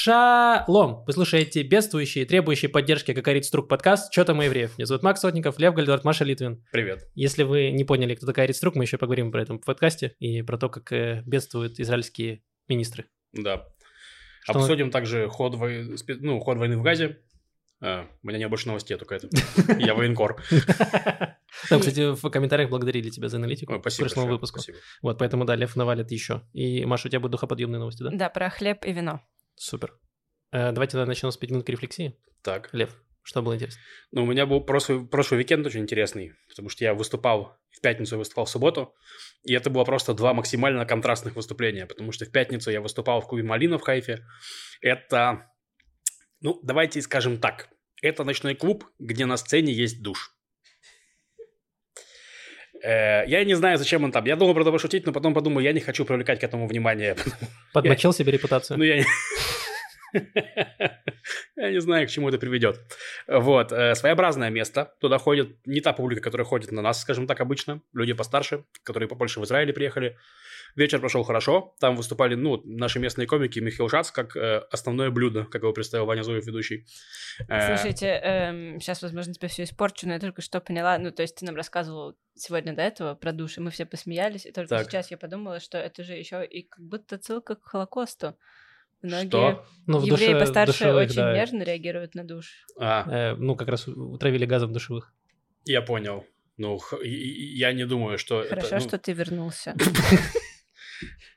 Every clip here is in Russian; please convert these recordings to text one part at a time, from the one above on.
Шалом! Вы слушаете бедствующий, требующий поддержки, как говорит Струк подкаст «Чё там у евреев?». Меня зовут Макс Сотников, Лев Гальдорт, Маша Литвин. Привет. Если вы не поняли, кто такая Рит Струк, мы еще поговорим про этом в подкасте и про то, как э, бедствуют израильские министры. Да. Что мы- Обсудим также ход, вой- ну, ход войны в Газе. А, у меня нет больше новостей, только это. Я военкор. Там, кстати, в комментариях благодарили тебя за аналитику Ой, Спасибо. прошлому большое, выпуску. спасибо. Вот, поэтому, да, Лев навалит еще. И, Маша, у тебя будут духоподъемные новости, да? Да, про хлеб и вино. Супер. Э, давайте тогда начнем с 5 минут рефлексии. Так. Лев, что было интересно? Ну, у меня был прошлый, прошлый уикенд очень интересный, потому что я выступал в пятницу и выступал в субботу, и это было просто два максимально контрастных выступления, потому что в пятницу я выступал в клубе «Малина» в Хайфе. Это, ну, давайте скажем так, это ночной клуб, где на сцене есть душ. Э, Я не знаю, зачем он там. Я думал про это пошутить, но потом подумал, я не хочу привлекать к этому внимание. Подмочил себе репутацию? Ну, я не... Я не знаю, к чему это приведет. Вот, э, своеобразное место. Туда ходит не та публика, которая ходит на нас, скажем так, обычно. Люди постарше, которые побольше в Израиле приехали. Вечер прошел хорошо. Там выступали, ну, наши местные комики. Михаил Шац, как э, основное блюдо, как его представил Ваня Зуев, ведущий. Э, Слушайте, сейчас, возможно, тебя все испорчу, но я только что поняла, ну, то есть ты нам рассказывал сегодня до этого про душ, и мы все посмеялись, и только Так. сейчас я подумала, что это же еще и как будто ссылка к Холокосту. Многие Что? Ну, в евреи душе- постарше душевых, очень да. нежно реагируют на душ. А, Э, ну, как раз утравили газом душевых. я понял. Ну, я не думаю, что... это, Хорошо, ну, что ты вернулся.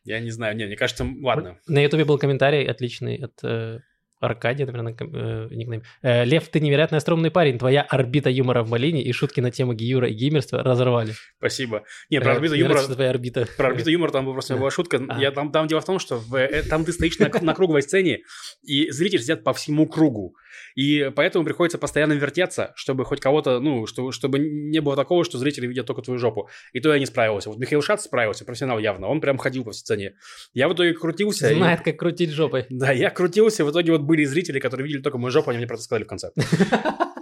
Я не знаю. Не, мне кажется, ладно. На ютубе был комментарий отличный от э, Аркадия, наверное, э, никнейм. Э, Лев, ты невероятно остроумный парень. Твоя орбита юмора в Малине и шутки на тему Гиюра и геймерства разорвали. Спасибо. Не, про Э, орбиту юмора... твоя орбита. Про орбиту юмора там просто Да. была шутка. А. Я, там, там дело в том, что в, э, там ты стоишь на, на круговой сцене, и зрители сидят по всему кругу. И поэтому приходится постоянно вертеться, чтобы хоть кого-то, ну, чтобы, чтобы не было такого, что зрители видят только твою жопу. И то я не справился. Вот Михаил Шац справился, профессионал явно. Он прям ходил по сцене. Я в итоге крутился. и- Знает, как крутить жопой. Да, я крутился, в итоге вот были зрители, которые видели только мою жопу, они мне про это сказали в конце.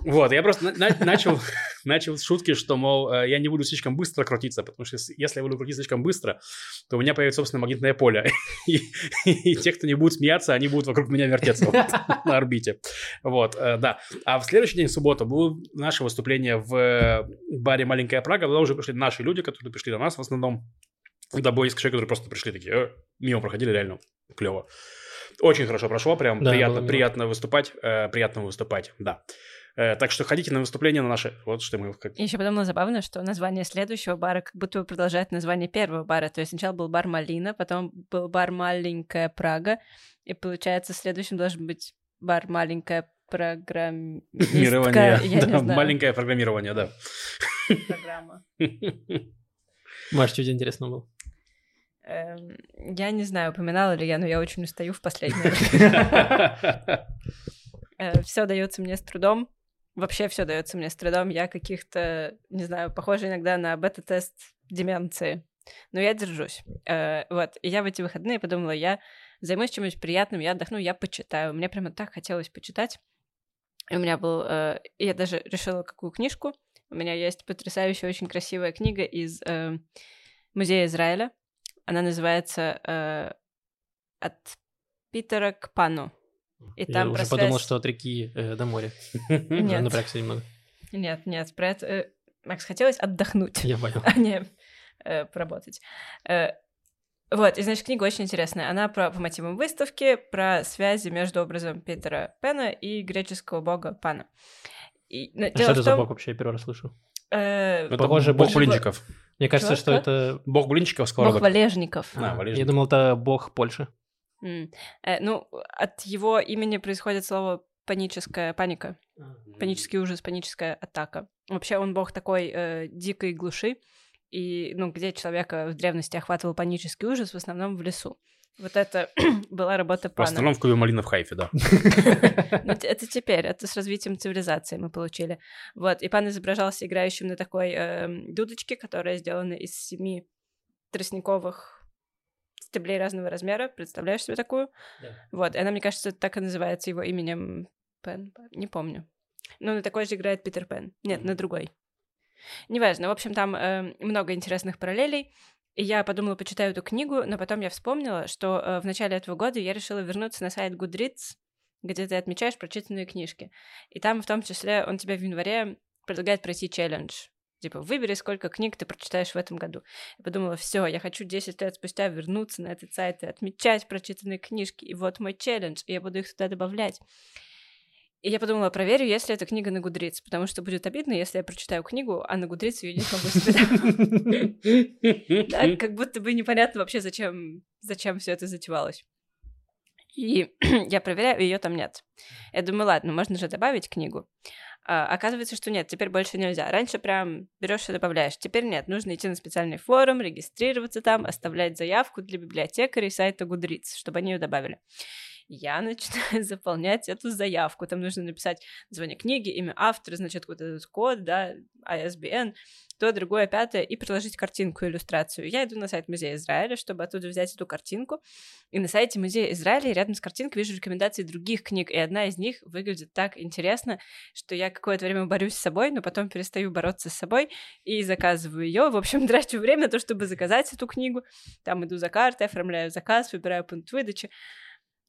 Вот, я просто на- на- начал, начал с шутки, что, мол, э, я не буду слишком быстро крутиться, потому что если- я буду крутиться слишком быстро, то у меня появится собственное магнитное поле. И, и те, кто не будут смеяться, они будут вокруг меня вертеться вот на орбите. Вот, э, да. А в следующий день, в субботу, было наше выступление в э, баре «Маленькая Прага». Туда уже пришли наши люди, которые пришли на нас в основном. Да, было несколько человек, которые просто пришли такие, «Э, мимо проходили, реально клево. Очень хорошо прошло, прям Да, приятно, приятно выступать, э, приятно выступать, да. Э, так что ходите на выступления на наши. Вот что мы как... Я еще подумала забавно, что название следующего бара как будто бы продолжает название первого бара. То есть сначала был бар Малина, потом был бар Маленькая Прага, и получается следующим должен быть бар Маленькая. Программирование. Я да, не знаю. маленькое программирование, да. программа. Маш, что у тебя интересно было? Эм, Я не знаю, упоминала ли я, но я очень устаю в последнее время. Все дается мне с трудом. Вообще все дается мне с трудом. Я каких-то, не знаю, похоже иногда на бета-тест деменции. Но я держусь. Э, Вот. И я в эти выходные подумала, я займусь чем-нибудь приятным, я отдохну, я почитаю. Мне прямо так хотелось почитать. И у меня был... э, Я даже решила, какую книжку. У меня есть потрясающая, очень красивая книга из э, Музея Израиля. Она называется э, «От Питера к Пану». И Я там уже про подумал, связь- что от реки э, до моря. Нет. Напрягся немного. Нет, нет, про это... Макс, хотелось отдохнуть, Я понял. а не э, поработать. Э, Вот, и, значит, книга очень интересная. Она про, по мотивам выставки, про связи между образом Питера Пена и греческого бога Пана. И, А что это за том, бог вообще? Я первый раз слышу. э, Это Похоже, бог больше- блинчиков. Мне кажется, Чё, что это... Бог блинчиков бог сковородок. валежников. А, А, валежник. Я думал, это бог Польши. М. Э, ну, от его имени происходит слово паническая паника. Панический ужас, паническая атака. Вообще он бог такой э, дикой глуши, и, ну, где человека в древности охватывал панический ужас, в основном в лесу. Вот это была работа В пана. основном в клубе Малина в Хайфе, да. Ну, это теперь, это с развитием цивилизации мы получили. Вот, и пан изображался играющим на такой эм, дудочке, которая сделана из семи тростниковых стеблей разного размера. Представляешь себе такую? Да. Вот, и она, мне кажется, так и называется его именем Пен, не помню. Ну, на такой же играет Питер Пен. Нет, на другой. Неважно. В общем, там эм, много интересных параллелей. И я подумала, почитаю эту книгу, но потом я вспомнила, что э, в начале этого года я решила вернуться на сайт Goodreads, где ты отмечаешь прочитанные книжки. И там в том числе он тебе в январе предлагает пройти челлендж. Типа, выбери, сколько книг ты прочитаешь в этом году. Я подумала, все, я хочу 10 лет спустя вернуться на этот сайт и отмечать прочитанные книжки. И вот мой челлендж, и я буду их туда добавлять. И я подумала, проверю, если эта книга на Гудриц, потому что будет обидно, если я прочитаю книгу, а на Гудриц ее не смогу. Да, как будто бы непонятно вообще, зачем, зачем все это затевалось. И я проверяю, ее там нет. Я думаю, ладно, можно же добавить книгу. А, оказывается, что нет, теперь больше нельзя. Раньше прям берешь и добавляешь. Теперь нет, нужно идти на специальный форум, регистрироваться там, оставлять заявку для библиотекарей сайта Goodreads, чтобы они ее добавили я начинаю заполнять эту заявку. Там нужно написать название книги, имя автора, значит, вот этот код, да, ISBN, то, другое, пятое, и приложить картинку, иллюстрацию. Я иду на сайт Музея Израиля, чтобы оттуда взять эту картинку. И на сайте Музея Израиля рядом с картинкой вижу рекомендации других книг, и одна из них выглядит так интересно, что я какое-то время борюсь с собой, но потом перестаю бороться с собой и заказываю ее. В общем, трачу время на то, чтобы заказать эту книгу. Там иду за картой, оформляю заказ, выбираю пункт выдачи.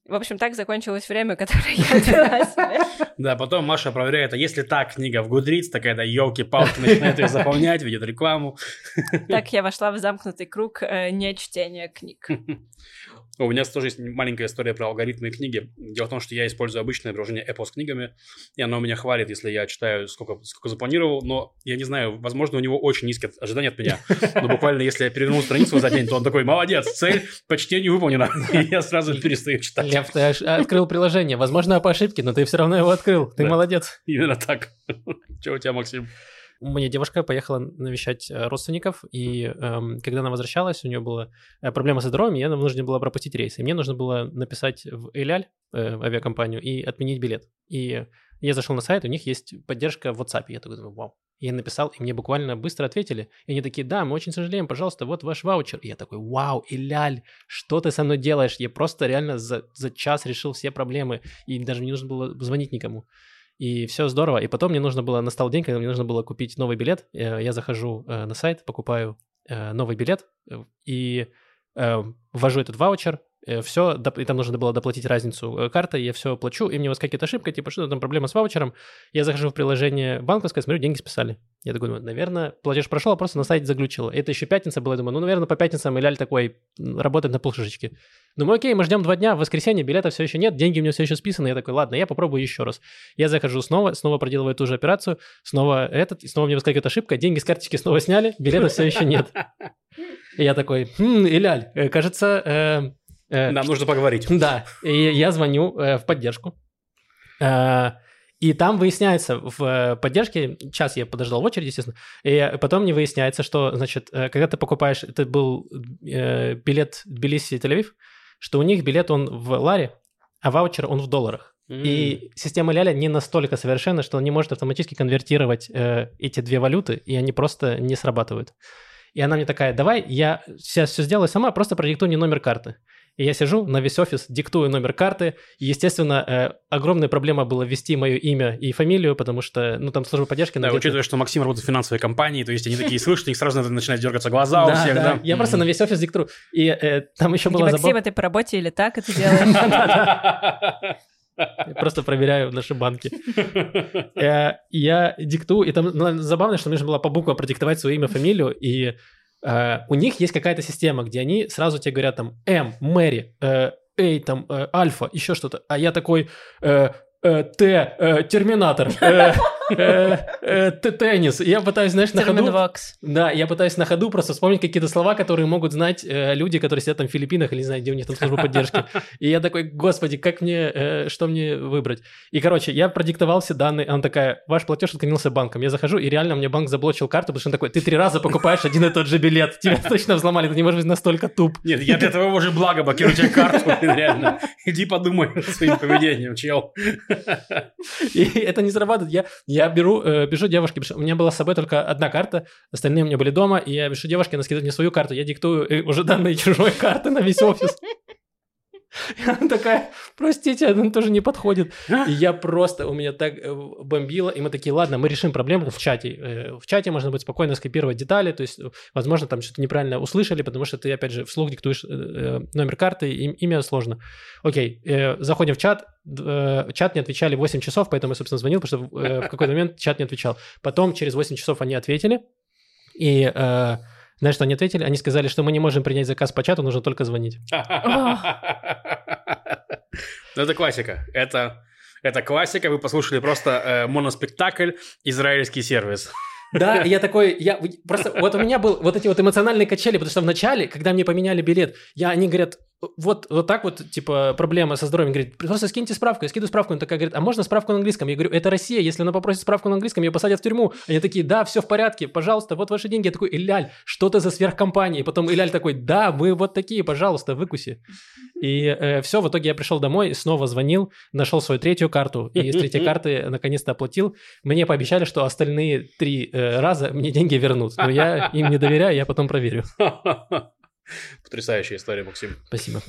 В общем, так закончилось время, которое я себе. Да, потом Маша проверяет, а если так книга в Goodreads, такая, да, елки-палки, начинает ее заполнять, видит рекламу. Так я вошла в замкнутый круг э, не книг. У меня тоже есть маленькая история про алгоритмы и книги. Дело в том, что я использую обычное приложение Apple с книгами, и оно меня хвалит, если я читаю, сколько, сколько запланировал, но я не знаю, возможно, у него очень низкие ожидания от меня. Но буквально, если я перевернул страницу за день, то он такой, молодец, цель по чтению выполнена. И я сразу перестаю читать. Лев, ты открыл приложение. Возможно, по ошибке, но ты все равно его открыл. Ты молодец. Именно так. Что у тебя, Максим? У меня девушка поехала навещать э, родственников, и эм, когда она возвращалась, у нее была э, проблема со здоровьем, и ей нужно было пропустить рейс. И мне нужно было написать в Эляль, э, авиакомпанию, и отменить билет. И я зашел на сайт, у них есть поддержка в WhatsApp. Я такой думаю, вау. Я написал, и мне буквально быстро ответили. И они такие, да, мы очень сожалеем, пожалуйста, вот ваш ваучер. И я такой, вау, Иляль, что ты со мной делаешь? Я просто реально за, за час решил все проблемы, и даже не нужно было звонить никому и все здорово. И потом мне нужно было, настал день, когда мне нужно было купить новый билет. Э, я захожу э, на сайт, покупаю э, новый билет и ввожу этот ваучер, все, и там нужно было доплатить разницу э, карты, я все плачу, и мне выскакивает ошибка, типа, что там проблема с ваучером. Я захожу в приложение банковское, смотрю, деньги списали. Я такой, ну, наверное, платеж прошел, а просто на сайте заглючило. Это еще пятница была, я думаю, ну, наверное, по пятницам Иляль такой работает на полшишечки. Думаю, окей, мы ждем два дня, в воскресенье билета все еще нет, деньги у меня все еще списаны. Я такой, ладно, я попробую еще раз. Я захожу снова, снова проделываю ту же операцию, снова этот, и снова мне выскакивает ошибка, деньги с карточки снова сняли, билета все еще нет. И я такой, хм, Иляль, э, кажется, Э, Нам нужно поговорить. Да, и я звоню э, в поддержку. Э, и там выясняется в поддержке, час я подождал в очереди, естественно, и потом мне выясняется, что, значит, когда ты покупаешь, это был билет Тбилиси-Тель-Авив, что у них билет он в ларе, а ваучер он в долларах. Mm. И система Ляля не настолько совершенна, что она не может автоматически конвертировать э, эти две валюты, и они просто не срабатывают. И она мне такая, давай я сейчас все сделаю сама, просто продиктуй мне номер карты. И я сижу на весь офис, диктую номер карты. И, естественно, э, огромная проблема была ввести мое имя и фамилию, потому что, ну, там служба поддержки... Да, учитывая, что Максим работает в финансовой компании, то есть они такие слышат, у них сразу начинают дергаться глаза у всех, да? Я просто на весь офис диктую. И э, там еще была Максим, а ты по работе или так это делаешь? Я просто проверяю наши банки. Э, я диктую, и там ну, забавно, что мне нужно было по буквам продиктовать свое имя, фамилию, и Uh, у них есть какая-то система, где они сразу тебе говорят там М, Мэри, э, Эй, там, э, Альфа, еще что-то. А я такой, э, э, Т, э, Терминатор, э, э, э, теннис. Я пытаюсь, знаешь, на ходу... Да, я пытаюсь на ходу просто вспомнить какие-то слова, которые могут знать э, люди, которые сидят там в Филиппинах или, не знаю, где у них там служба поддержки. И я такой, господи, как мне, э, что мне выбрать? И, короче, я продиктовал все данные, она такая, ваш платеж отклонился банком. Я захожу, и реально мне банк заблочил карту, потому что он такой, ты три раза покупаешь один и тот же билет, тебя точно взломали, ты не можешь быть настолько туп. Нет, я для твоего же блага блокирую тебе карту, реально. Иди подумай своим поведением, чел. И это не зарабатывает. Я, я беру, э, пишу девушке, у меня была с собой только одна карта, остальные у меня были дома, и я пишу девушке, она скидывает мне свою карту, я диктую э, уже данные чужой карты на весь офис. И она такая, простите, она тоже не подходит. И я просто, у меня так э, бомбило, и мы такие, ладно, мы решим проблему в чате. Э, В чате можно будет спокойно скопировать детали, то есть, э, возможно, там что-то неправильно услышали, потому что ты, опять же, вслух диктуешь номер карты, им- имя сложно. Окей, заходим в чат, чат не отвечали 8 часов, поэтому я, собственно, звонил, потому что в какой-то момент чат не отвечал. Потом через 8 часов они ответили, и знаешь, что они ответили? Они сказали, что мы не можем принять заказ по чату, нужно только звонить. Ну, это классика. Это, это классика. Вы послушали просто э, моноспектакль «Израильский сервис». Да, я такой, я просто, вот у меня был вот эти вот эмоциональные качели, потому что в начале, когда мне поменяли билет, я, они говорят, вот, вот так вот, типа, проблема со здоровьем, говорит, просто скиньте справку, я скидываю справку, она такая говорит, а можно справку на английском? Я говорю, это Россия, если она попросит справку на английском, ее посадят в тюрьму. Они такие, да, все в порядке, пожалуйста, вот ваши деньги. Я такой, Иляль, что ты за сверхкомпания? И потом Иляль такой, да, мы вот такие, пожалуйста, выкуси. И все, в итоге я пришел домой, снова звонил, нашел свою третью карту, и с третьей карты наконец-то оплатил. Мне пообещали, что остальные три э, раза мне деньги вернут. Но я им не доверяю, я потом проверю. Потрясающая история, Максим. Спасибо.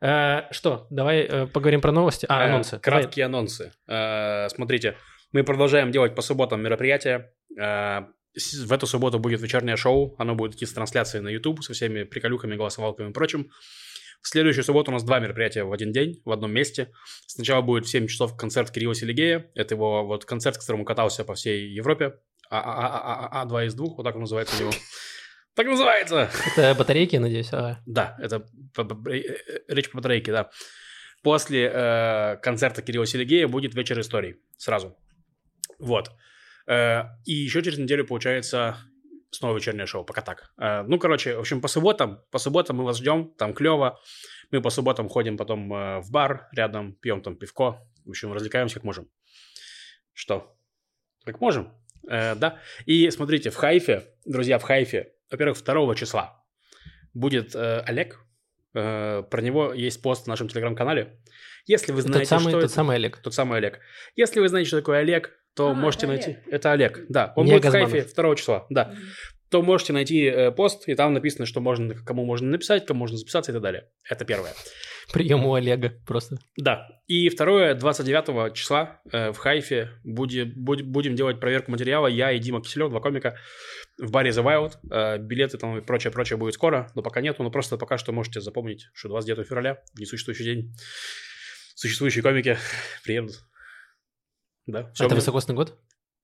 Э, Что, давай э, поговорим про новости. А, Э, анонсы. Краткие анонсы. Э, Смотрите, мы продолжаем делать по субботам мероприятия. Э, В эту субботу будет вечернее шоу. Оно будет идти с трансляцией на YouTube со всеми приколюхами, голосовалками и прочим. В следующую субботу у нас два мероприятия в один день, в одном месте. Сначала будет в 7 часов концерт Кирилла Селигея. Это его вот концерт, с которым он катался по всей Европе. А, а, а, а, а, два из двух, вот так он называется у него. Так называется! Это батарейки, надеюсь. а. Да, это речь по батарейке, да. После э, концерта Кирилла Селигея будет вечер историй сразу. Вот. Э, и еще через неделю, получается, снова вечернее шоу, пока так. Э, ну, короче, в общем, по субботам, по субботам мы вас ждем, там клево. Мы по субботам ходим потом э, в бар рядом, пьем там пивко. В общем, развлекаемся как можем. Что? Как можем? Э, да. И смотрите, в Хайфе, друзья, в Хайфе, во-первых, 2 числа будет э, Олег. Э, про него есть пост в нашем телеграм-канале. Если вы знаете, Тот самый, что тот это... самый Олег. Тот самый Олег. Если вы знаете, что такое Олег, то А, можете это найти... Олег. Это Олег, да. Он Не будет Газманов. в Хайфе 2 числа, да. То можете найти э, пост, и там написано, что можно, кому можно написать, кому можно записаться и так далее. Это первое. Прием у Олега просто. Да. И второе, 29 числа э, в Хайфе будет, будь- будем делать проверку материала. Я и Дима Киселев, два комика, в баре The Wild. Э, билеты там и прочее-прочее будет скоро, но пока нету. Но просто пока что можете запомнить, что 29 февраля, несуществующий день, существующие комики приедут. Да. всё, это мне- высокосный год?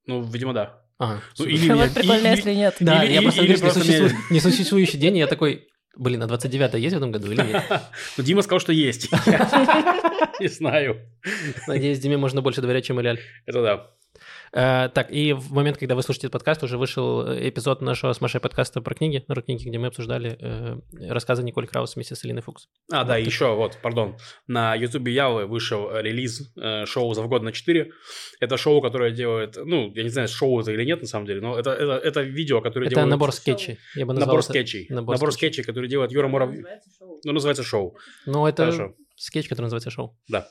Ну, видимо, да. Ага. Ну, или Вот прикольно, или- если нет. Да, или- я просто или говорю, просто несуществу- несуществующий день, и я такой, блин, а 29 есть в этом году или нет? Ну, Дима сказал, что есть. Не знаю. Надеюсь, Диме можно больше доверять, чем Эль Аль. Это да. Э, так, и в момент, когда вы слушаете этот подкаст, уже вышел э, эпизод нашего с Машей подкаста про книги, на книги, где мы обсуждали э, рассказы Николь Краус вместе с Элиной Фукс. А, да, еще, вот, пардон. На Ютубе Явы вышел релиз э, шоу «За вгод на 4». Это шоу, которое делает... Ну, я не знаю, шоу это или нет, на самом деле, но это, это, это видео, которое Это делает... набор скетчей. Я бы Набор это- скетчей. набор Набор, скетчей. скетчей, который делает Юра Муравьев. Ну, называется шоу. Ну, это Хорошо. скетч, который называется шоу. Да.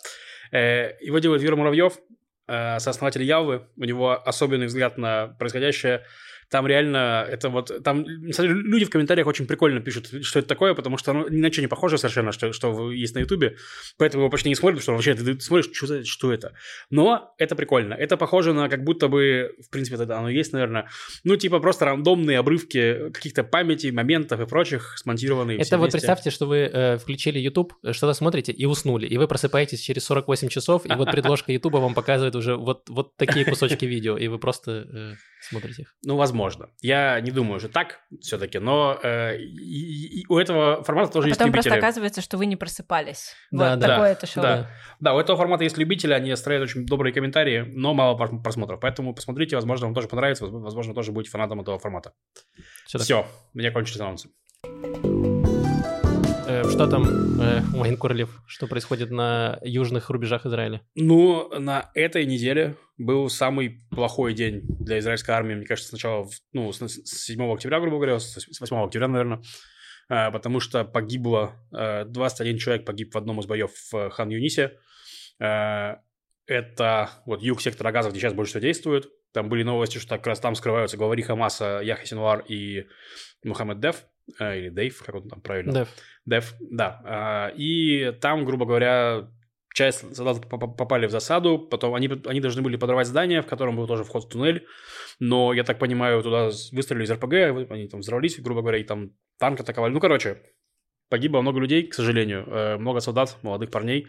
Э, Его делает Юра Муравьев, сооснователь Явы. У него особенный взгляд на происходящее. Там реально, это вот, там, люди в комментариях очень прикольно пишут, что это такое, потому что оно ни на что не похоже совершенно, что, что есть на Ютубе, поэтому его почти не смотрят, потому что вообще ты, смотришь, что, что это. Но это прикольно. Это похоже на как будто бы, в принципе, это оно есть, наверное, ну, типа просто рандомные обрывки каких-то памяти, моментов и прочих, смонтированные Это вот вместе. представьте, что вы э, включили YouTube, что-то смотрите и уснули, и вы просыпаетесь через 48 часов, и вот предложка YouTube вам показывает уже вот, вот такие кусочки видео, и вы просто э, смотрите их. Ну, возможно. Я не думаю, что так все-таки, но э, и- и у этого формата тоже А есть потом просто любители. оказывается, что вы не просыпались. Да, вот да, такое это шоу. да. Да, у этого формата есть любители, они оставляют очень добрые комментарии, но мало прос- просмотров. Поэтому посмотрите, возможно, вам тоже понравится, воз- возможно, тоже будете фанатом этого формата. Так. Все, у меня кончились анонсы. Э, что там, э, Уэйн Курлев, что происходит на южных рубежах Израиля? Ну, на этой неделе был самый плохой день для израильской армии, мне кажется, сначала, ну, с, с 7 октября, грубо говоря, с с 8 октября, наверное, э, потому что погибло, э, 21 человек погиб в одном из боев в Хан-Юнисе. Э, Это вот юг сектора Газа, где сейчас больше всего действует. Там были новости, что как раз там скрываются главари Хамаса Яхя и Мухаммед Дев. Э, или Дейв, как он там правильно? Дев. Дев, да. А, И там, грубо говоря, часть солдат поп- попали в засаду, потом они, они должны были подорвать здание, в котором был тоже вход в туннель, но, я так понимаю, туда выстрелили из РПГ, они там взорвались, грубо говоря, и там танк атаковали. Ну, короче, погибло много людей, к сожалению, э, много солдат, молодых парней.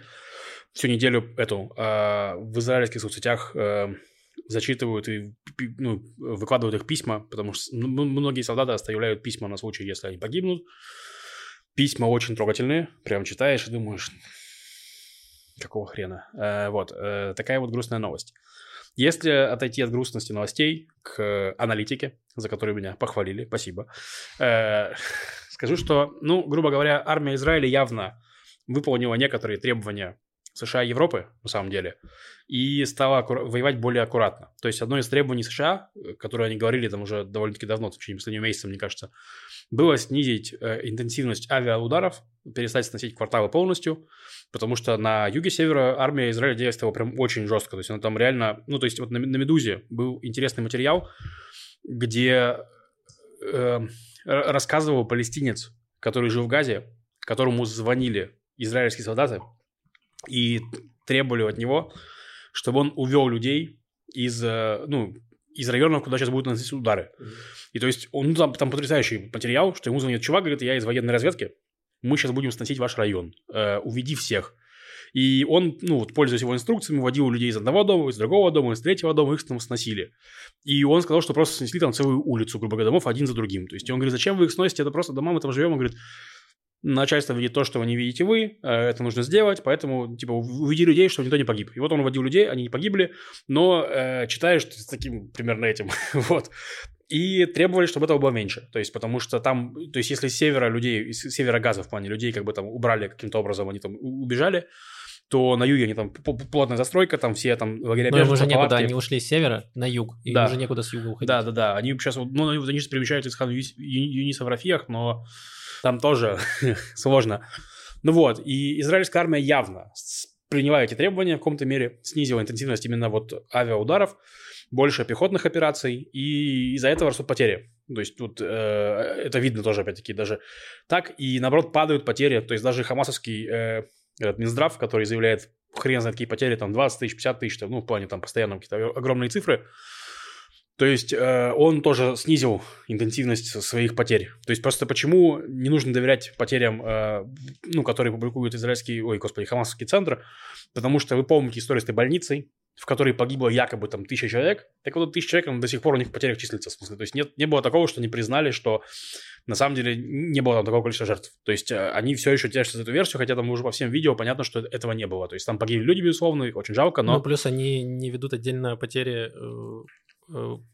Всю неделю эту э, в израильских соцсетях э, зачитывают и ну, выкладывают их письма, потому что многие солдаты оставляют письма на случай, если они погибнут. Письма очень трогательные, прям читаешь и думаешь, какого хрена. Э, вот, э, такая вот грустная новость. Если отойти от грустности новостей к аналитике, за которую меня похвалили, спасибо, э, скажу, что, ну, грубо говоря, армия Израиля явно выполнила некоторые требования США и Европы, на самом деле, и стала воевать более аккуратно. То есть одно из требований США, э, которое они говорили там уже довольно-таки давно, в течение последнего месяца, мне кажется, было снизить э, интенсивность авиаударов, перестать сносить кварталы полностью, потому что на юге севера армия Израиля действовала прям очень жестко. То есть она там реально... Ну, то есть вот на, на «Медузе» был интересный материал, где э, рассказывал палестинец, который жил в Газе, которому звонили израильские солдаты и требовали от него, чтобы он увел людей из, э, ну, из районов, куда сейчас будут наносить удары. И то есть он, ну, там, там потрясающий материал, что ему звонит чувак, говорит, я из военной разведки, мы сейчас будем сносить ваш район, э, уведи всех. И он, ну, вот, пользуясь его инструкциями, водил людей из одного дома, из другого дома, из третьего дома, их там сносили. И он сказал, что просто снесли там целую улицу, грубо говоря, домов один за другим. То есть он говорит, зачем вы их сносите, это просто дома, мы там живем. Он говорит, начальство видит то, что вы не видите вы, э, это нужно сделать, поэтому, типа, уведи людей, чтобы никто не погиб. И вот он уводил людей, они не погибли, но э, читаешь с таким примерно этим, вот. И требовали, чтобы этого было меньше. То есть, потому что там, то есть, если с севера людей, из севера газа в плане людей как бы там убрали каким-то образом, они там убежали, то на юге они там плотная застройка, там все там лагеря Но им уже беженцев, некуда, палатки. они ушли с севера на юг, и Да. уже некуда с юга уходить. Да, да, да. Они сейчас, ну, они, они сейчас перемещаются из Хан Юниса в Рафиях, но там тоже сложно. Ну вот, и израильская армия явно приняла эти требования в каком-то мере, снизила интенсивность именно вот авиаударов, больше пехотных операций, и из-за этого растут потери. То есть тут э, это видно тоже, опять-таки, даже так, и наоборот падают потери, то есть даже хамасовский э, этот Минздрав, который заявляет хрен знает какие потери, там 20 тысяч, 50 тысяч, ну, в плане там постоянно какие-то огромные цифры, то есть э, он тоже снизил интенсивность своих потерь. То есть просто почему не нужно доверять потерям, э, ну, которые публикует израильский, ой, господи, хамасовский центр, потому что вы помните историю с этой больницей, в которой погибло якобы там тысяча человек, так вот тысяча человек, он до сих пор у них в потерях числится, в смысле. То есть нет, не было такого, что они признали, что на самом деле не было там такого количества жертв. То есть э, они все еще держатся за эту версию, хотя там уже по всем видео понятно, что этого не было. То есть там погибли люди, безусловно, их очень жалко, но... Ну, плюс они не ведут отдельно потери э,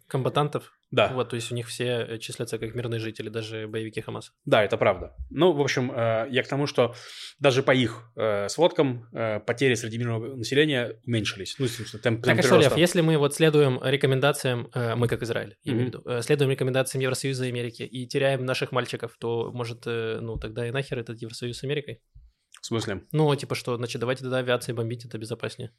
комбатантов. да. Вот, то есть у них все э, числятся как мирные жители, даже боевики Хамаса. Да, это правда. Ну, в общем, э, я к тому, что даже по их э, сводкам э, потери среди мирного населения уменьшились. Ну, в смысле, темп, Так, темп а что, Лев, прироста. если мы вот следуем рекомендациям, э, мы как Израиль, я имею в виду, э, следуем рекомендациям Евросоюза и Америки и теряем наших мальчиков, то, может, э, ну, тогда и нахер этот Евросоюз с Америкой? В смысле? Ну, типа что, значит, давайте тогда авиацией бомбить, это безопаснее.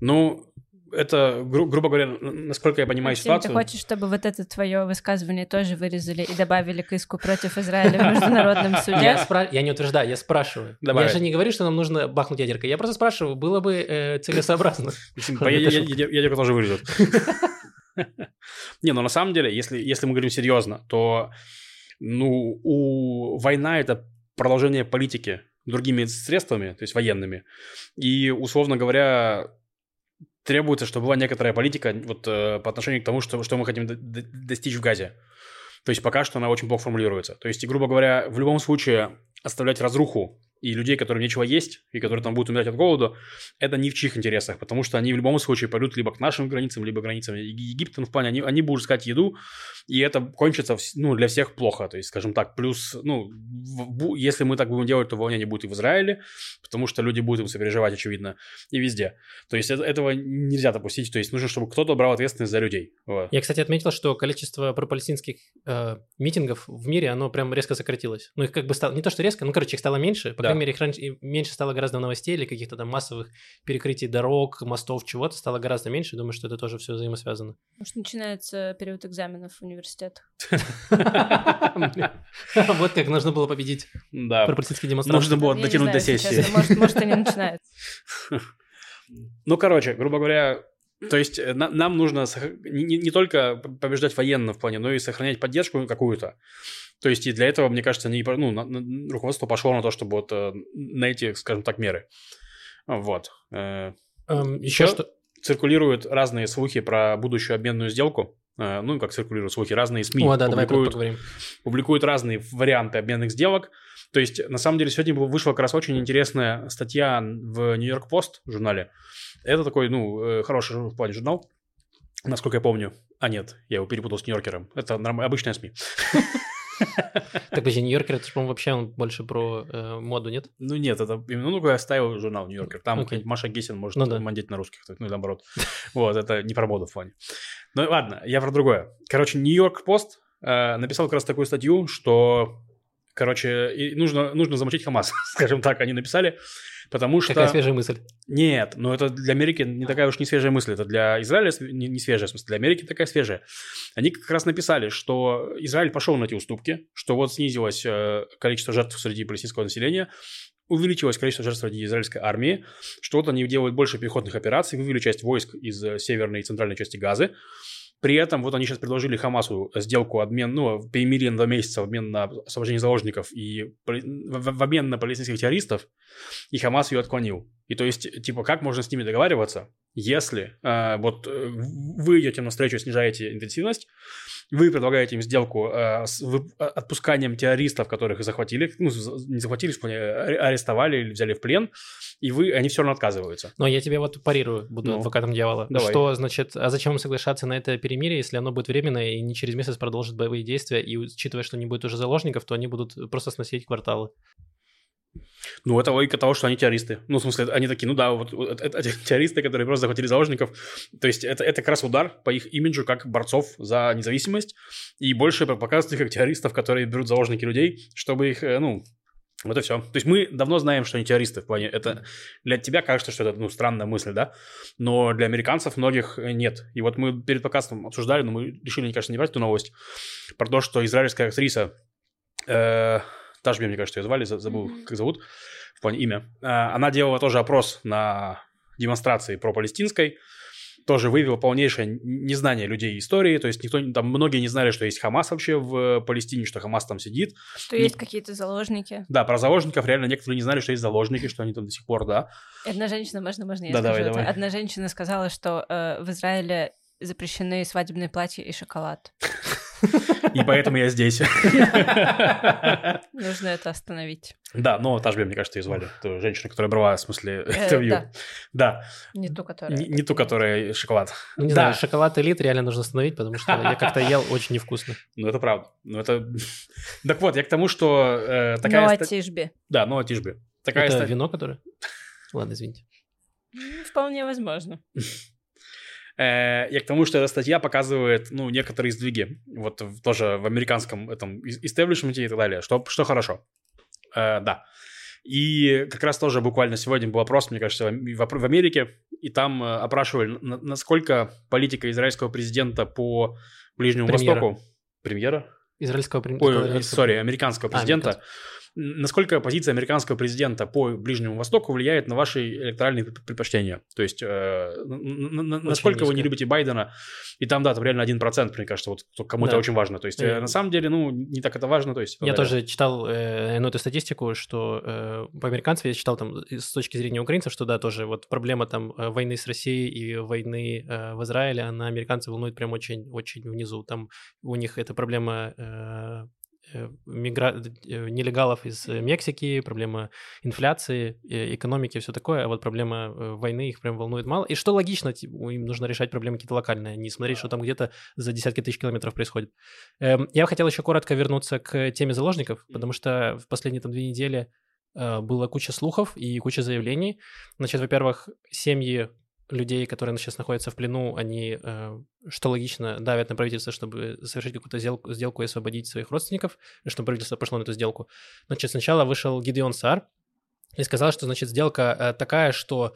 Ну, это, гру- грубо говоря, насколько я понимаю Максим, ты ситуацию... хочешь, чтобы вот это твое высказывание тоже вырезали и добавили к иску против Израиля в международном Я, суде? спра- я не утверждаю, я спрашиваю. Давай. Я же не говорю, что нам нужно бахнуть ядеркой. Я просто спрашиваю, было бы э, целесообразно. Я- я- я- Ядерку тоже вырежут. Не, ну на самом деле, если, если мы говорим серьезно, то ну, у война это продолжение политики другими средствами, то есть военными. И, условно говоря, требуется, чтобы была некоторая политика вот, э, по отношению к тому, что, что мы хотим достичь в Газе. То есть пока что она очень плохо формулируется. То есть, грубо говоря, в любом случае оставлять разруху и людей, которым нечего есть, и которые там будут умирать от голода, это не в чьих интересах, потому что они в любом случае пойдут либо к нашим границам, либо границам Еги- Египта, ну, в плане, они, они будут искать еду, и это кончится, ну, для всех плохо, то есть, скажем так, плюс, ну, в- если мы так будем делать, то волнение будет и в Израиле, потому что люди будут им сопереживать, очевидно, и везде. То есть, это- этого нельзя допустить, то есть, нужно, чтобы кто-то брал ответственность за людей. Вот. Я, кстати, отметил, что количество пропалестинских э, митингов в мире, оно прям резко сократилось. Ну, их как бы стало, не то, что резко, ну, короче, их стало меньше Да. Крайней мере, их раньше, меньше стало гораздо новостей или каких-то там массовых перекрытий дорог, мостов, чего-то стало гораздо меньше. Думаю, что это тоже все взаимосвязано. Может, начинается период экзаменов в университетах. Вот как нужно было победить Да. пропустительские демонстрации. Нужно было дотянуть до сессии. может, и не начинается. Ну, короче, грубо говоря, то есть э, на- нам нужно не, не- только побеждать военно в плане, но и сохранять поддержку какую-то. То есть и для этого, мне кажется, не, ну, на- на- руководство пошло на то, чтобы вот э, на эти, скажем так, меры. Вот. Э, Эм, Еще что? циркулируют разные слухи про будущую обменную сделку. Э, Ну, как циркулируют слухи, разные СМИ О, да, давай публикуют, поговорим. публикуют разные варианты обменных сделок. То есть, на самом деле, сегодня вышла как раз очень интересная статья в Нью-Йорк Пост журнале. Это такой, ну, э, хороший в плане журнал, насколько я помню. А нет, я его перепутал с Нью-Йоркером. Это норм... обычная СМИ. Так, подожди, Нью-Йоркер, это, по-моему, вообще он больше про э, моду, нет? Ну нет, это именно, ну, я ставил журнал Нью-Йоркер. Там какая-нибудь Маша Гесин может Ну да. мандеть на русских, ну и наоборот. Вот, это не про моду в плане. Ну ладно, я про другое. Короче, Нью-Йорк Пост э, написал как раз такую статью, что, короче, и нужно, нужно замочить Хамас, скажем так, они написали, потому что... Какая свежая мысль. Нет, ну это для Америки не такая уж не свежая мысль, это для Израиля не, не свежая, в смысле, для Америки такая свежая. Они как раз написали, что Израиль пошел на эти уступки, что вот снизилось э, количество жертв среди палестинского населения, увеличилось количество жертв среди израильской армии, что вот они делают больше пехотных операций, вывели часть войск из э, северной и центральной части Газы. При этом вот они сейчас предложили Хамасу сделку обмен, ну, перемирие на два месяца в обмен на освобождение заложников и в обмен на палестинских террористов, и Хамас ее отклонил. И то есть, типа, как можно с ними договариваться, если э, вот вы идете навстречу, снижаете интенсивность, вы предлагаете им сделку э, с вы- а- отпусканием террористов, которых захватили, ну, не захватили, в плане, а- арестовали или взяли в плен, и вы, они все равно отказываются. Но я тебе вот парирую, буду Ну, адвокатом дьявола. давай. Что значит, а зачем им соглашаться на это перемирие, если оно будет временное и не через месяц продолжит боевые действия, и учитывая, что не будет уже заложников, то они будут просто сносить кварталы. Ну, это логика того, что они террористы. Ну, в смысле, они такие, ну да, вот, вот это- эти террористы, которые просто захватили заложников. То есть это, это как раз удар по их имиджу как борцов за независимость. И больше показывают их как террористов, которые берут заложники людей, чтобы их, э, ну, вот и все. То есть мы давно знаем, что они террористы в плане. Это для тебя кажется, что это ну, странная мысль, да? Но для американцев многих э, нет. И вот мы перед подкастом обсуждали, но мы решили, мне кажется, не брать эту новость, про то, что израильская актриса э, Ташби, мне кажется, ее звали, за- забыл, Мгм. как зовут, в плане имя. Э, Она делала тоже опрос на демонстрации про палестинской, тоже выявила полнейшее незнание людей истории, то есть никто, там многие не знали, что есть Хамас вообще в Палестине, что Хамас там сидит. Что Не- есть какие-то заложники. Да, про заложников реально некоторые не знали, что есть заложники, что они там до сих пор, да. Одна женщина, можно, можно я Да, скажу давай, это? давай. Одна женщина сказала, что э, в Израиле запрещены свадебные платья и шоколад. И поэтому я здесь. Нужно это остановить. Да, но Ташби, мне кажется, ее звали. Это женщина, которая брала, в смысле, Э, интервью. да. Не ту, которая... не ту, которая шоколад. Не Да. знаю, шоколад элит реально нужно остановить, потому что я как-то ел очень невкусно. Ну, это правда. Ну, это... Так вот, я к тому, что э, такая... Ну, а тишби. Да, ну, Тишби. Такая Это вино, которое? Ладно, извините. Вполне возможно. Э, Я к тому, что эта статья показывает, ну, некоторые сдвиги, вот тоже в американском этом ис- истеблишменте и так далее, что, что хорошо. Э, да. И как раз тоже буквально сегодня был опрос, мне кажется, в Ам- в, в Америке, и там э, опрашивали, на- насколько политика израильского президента по Ближнему Премьера. Востоку... Премьера? Израильского прем- Ой, сори, американского А, президента. американского. Насколько позиция американского президента по Ближнему Востоку влияет на ваши электоральные предп- предпочтения? То есть, э, насколько вы не низко. любите Байдена? И там, да, там реально 1%, мне кажется, вот кому это Да. очень важно. То есть, э, Э, на самом деле, ну, не так это важно. То есть, Я да. тоже читал э, ну, эту статистику, что э, по американцам я читал там с точки зрения украинцев, что да, тоже вот проблема там э, войны с Россией и войны э, в Израиле, она американцев волнует прям очень, очень внизу. Там у них эта проблема э, мигра... э, нелегалов из э, Мексики, проблема инфляции, э, экономики, все такое, а вот проблема э, войны их прям волнует мало. И что логично, типа, им нужно решать проблемы какие-то локальные, не смотреть, что там где-то за десятки тысяч километров происходит. Эм, Я хотел еще коротко вернуться к теме заложников, потому что в последние там две недели э, было куча слухов и куча заявлений. Значит, во-первых, семьи людей, которые сейчас находятся в плену, они, э, что логично, давят на правительство, чтобы совершить какую-то сделку, сделку и освободить своих родственников, чтобы правительство пошло на эту сделку. Значит, сначала вышел Гидеон Сар, и сказал, что, значит, сделка э, такая, что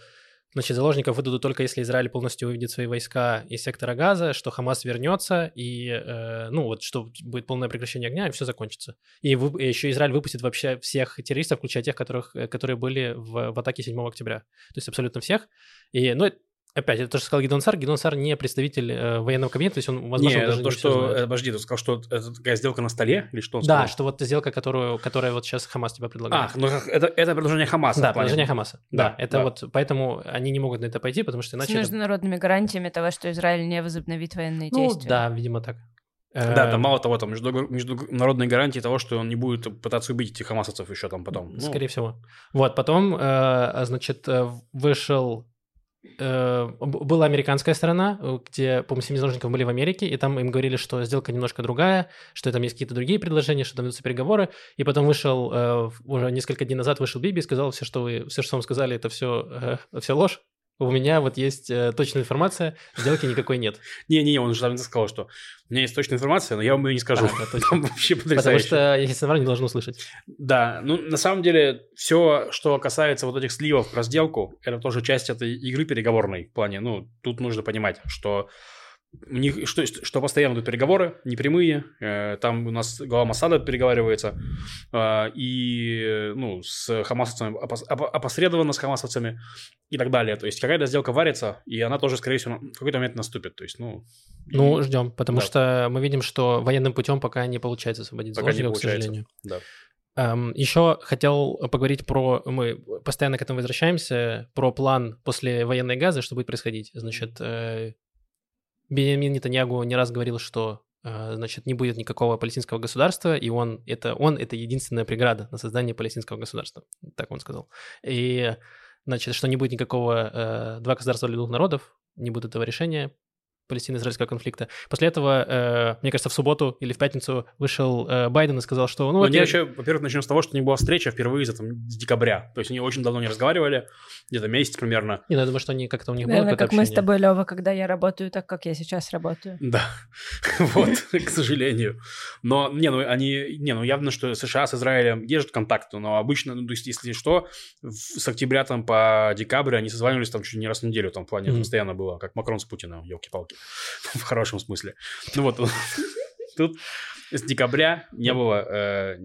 Значит, заложников выдадут только если Израиль полностью выведет свои войска из сектора Газа, что Хамас вернется, и, э, ну, вот, что будет полное прекращение огня, и все закончится. И, вы, и еще Израиль выпустит вообще всех террористов, включая тех, которых, э, которые были в, в атаке 7 октября. То есть абсолютно всех. И, ну, Опять, это то, что сказал Гидон Сар. Гидон Сар не представитель э, военного кабинета, то есть он, возможно, не, даже то, не что, знает. э, подожди, ты сказал, что это такая сделка на столе, или что он Да, сказал? что вот сделка, которую, которая вот сейчас Хамас тебе предлагает. А, ну это, это предложение Хамаса. да, предложение Хамаса. Да, Да, это да. вот, поэтому они не могут на это пойти, потому что С иначе... это- международными гарантиями того, что Израиль не возобновит военные Ну, действия. да, видимо, так. Да, там мало того, там между- международные гарантии того, что он не будет пытаться убить этих хамасовцев еще там потом. Ну, Скорее всего. Вот, потом, э, значит, э, вышел... э, Была американская сторона, э, где, по-моему, семьи заложников были в Америке, и там им говорили, что сделка немножко другая, что там есть какие-то другие предложения, что там ведутся переговоры. И потом вышел, э, уже несколько дней назад вышел Биби и сказал, все, что вы, все, что вам сказали, это все, все ложь. У меня вот есть э, точная информация, сделки никакой нет. Не-не-не, он же там сказал, что у меня есть точная информация, но я вам ее не скажу. А. Там вообще Потому что если не должен услышать. Да, ну на самом деле все, что касается вот этих сливов про сделку, это тоже часть этой игры переговорной в плане, ну тут нужно понимать, что у них что, что постоянно идут переговоры, непрямые, э, там у нас глава Масада переговаривается, э, и, ну, с хамасовцами, опос- опо- опосредованно с хамасовцами и так далее. То есть какая-то сделка варится, и она тоже, скорее всего, в какой-то момент наступит. То есть, ну... Ну, и- ждем, потому да. что мы видим, что военным путем пока не получается освободить Пока не заложников, к получается. сожалению. Да. Эм, еще хотел поговорить про... Мы постоянно к этому возвращаемся, про план после военной газы, что будет происходить. Значит, э, Бенjamin Нетаньягу не раз говорил, что э, значит, не будет никакого палестинского государства, и он это, он это единственная преграда на создание палестинского государства. Так он сказал. И, значит, что не будет никакого э, два государства для двух народов, не будет этого решения палестино-израильского конфликта. После этого, э, мне кажется, в субботу или в пятницу вышел э, Байден и сказал, что... Ну, вот они я- вообще, во-первых, начнем с того, что у них была встреча впервые за там, с декабря. То есть они очень давно не разговаривали, где-то месяц примерно. Не, ну, я думаю, что они как-то у них было Наверное, какое-то как мы с общение. тобой, Лева, когда я работаю так, как я сейчас работаю. Да, вот, к сожалению. Но, не, ну, они, не, ну, явно, что США с Израилем держат контакты, но обычно, ну, то есть, если что, с октября там по декабрь они созванивались там чуть не раз в неделю, там, в плане, постоянно было, как Макрон с Путиным, елки-палки, в хорошем смысле. Ну, вот, тут с декабря не было э,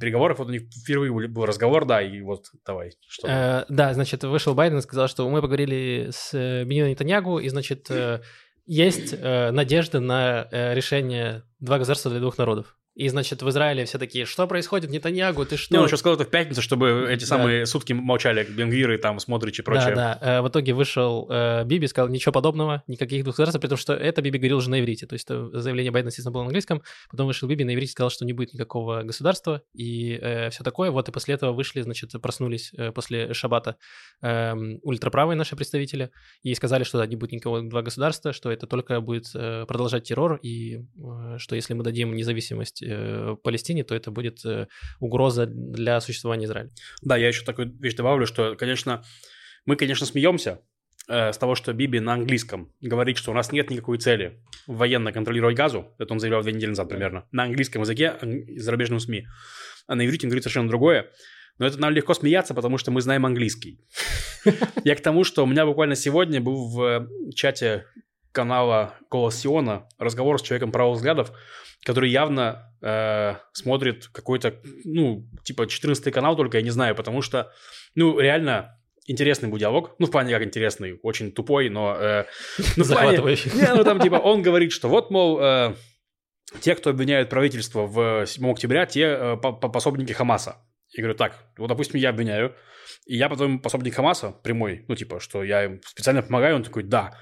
переговоров, вот у них впервые был- разговор, да, и вот давай, что. Э, да, значит, вышел Байден и сказал, что мы поговорили с э, Беньямином Нетаньягу, и, значит, э, есть э, надежда на э, решение два государства для двух народов. И, значит, в Израиле все такие, что происходит, Нетаньягу, ты что? Не, он еще сказал это в пятницу, чтобы эти Да. самые сутки молчали, Бенгвиры, там, Смотрич и прочее. Да, да. Э, В итоге вышел э, Биби, сказал ничего подобного, никаких двух государств, при том, что это Биби говорил уже на иврите. То есть это заявление Байдена, естественно, было на английском. Потом вышел Биби на иврите, сказал, что не будет никакого государства и все такое. Вот и после этого вышли, значит, проснулись э, после шабата эм, ультраправые наши представители и сказали, что да, не будет никакого два государства, что это только будет э, продолжать террор и э, что если мы дадим независимость э, Палестине, то это будет э, угроза для существования Израиля. Да, я еще такую вещь добавлю, что, конечно, мы, конечно, смеемся э, с того, что Биби на английском говорит, что у нас нет никакой цели военно контролировать газу. Это он заявлял две недели назад примерно. На английском языке, зарубежном СМИ. А на иврите он говорит совершенно другое. Но это нам легко смеяться, потому что мы знаем английский. Я к тому, что у меня буквально сегодня был в э, чате канала Голос Сиона разговор с человеком правых взглядов, который явно э, смотрит какой-то, ну, типа 14 канал только, я не знаю, потому что, ну, реально интересный был диалог. Ну, в плане как интересный, очень тупой, но... э, ну, в плане- Захватывающий. не, ну там типа он говорит, что вот, мол, э, те, кто обвиняют правительство в 7 октября, те э, по- по- пособники Хамаса. Я говорю, так, вот, допустим, я обвиняю, и я потом пособник Хамаса прямой, ну, типа, что я им специально помогаю, он такой, да.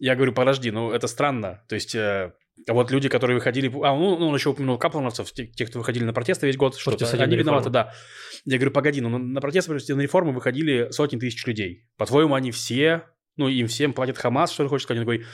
Я говорю, подожди, ну, это странно. То есть, э, а вот люди, которые выходили... А, ну, ну, он еще упомянул каплановцев, те, те, кто выходили на протесты весь год, что Против они виноваты, да. Я говорю, погоди, ну, на, на протесты судебной реформы выходили сотни тысяч людей. По-твоему, они все, ну, им всем платит Хамас, что ли, хочешь сказать? Он такой,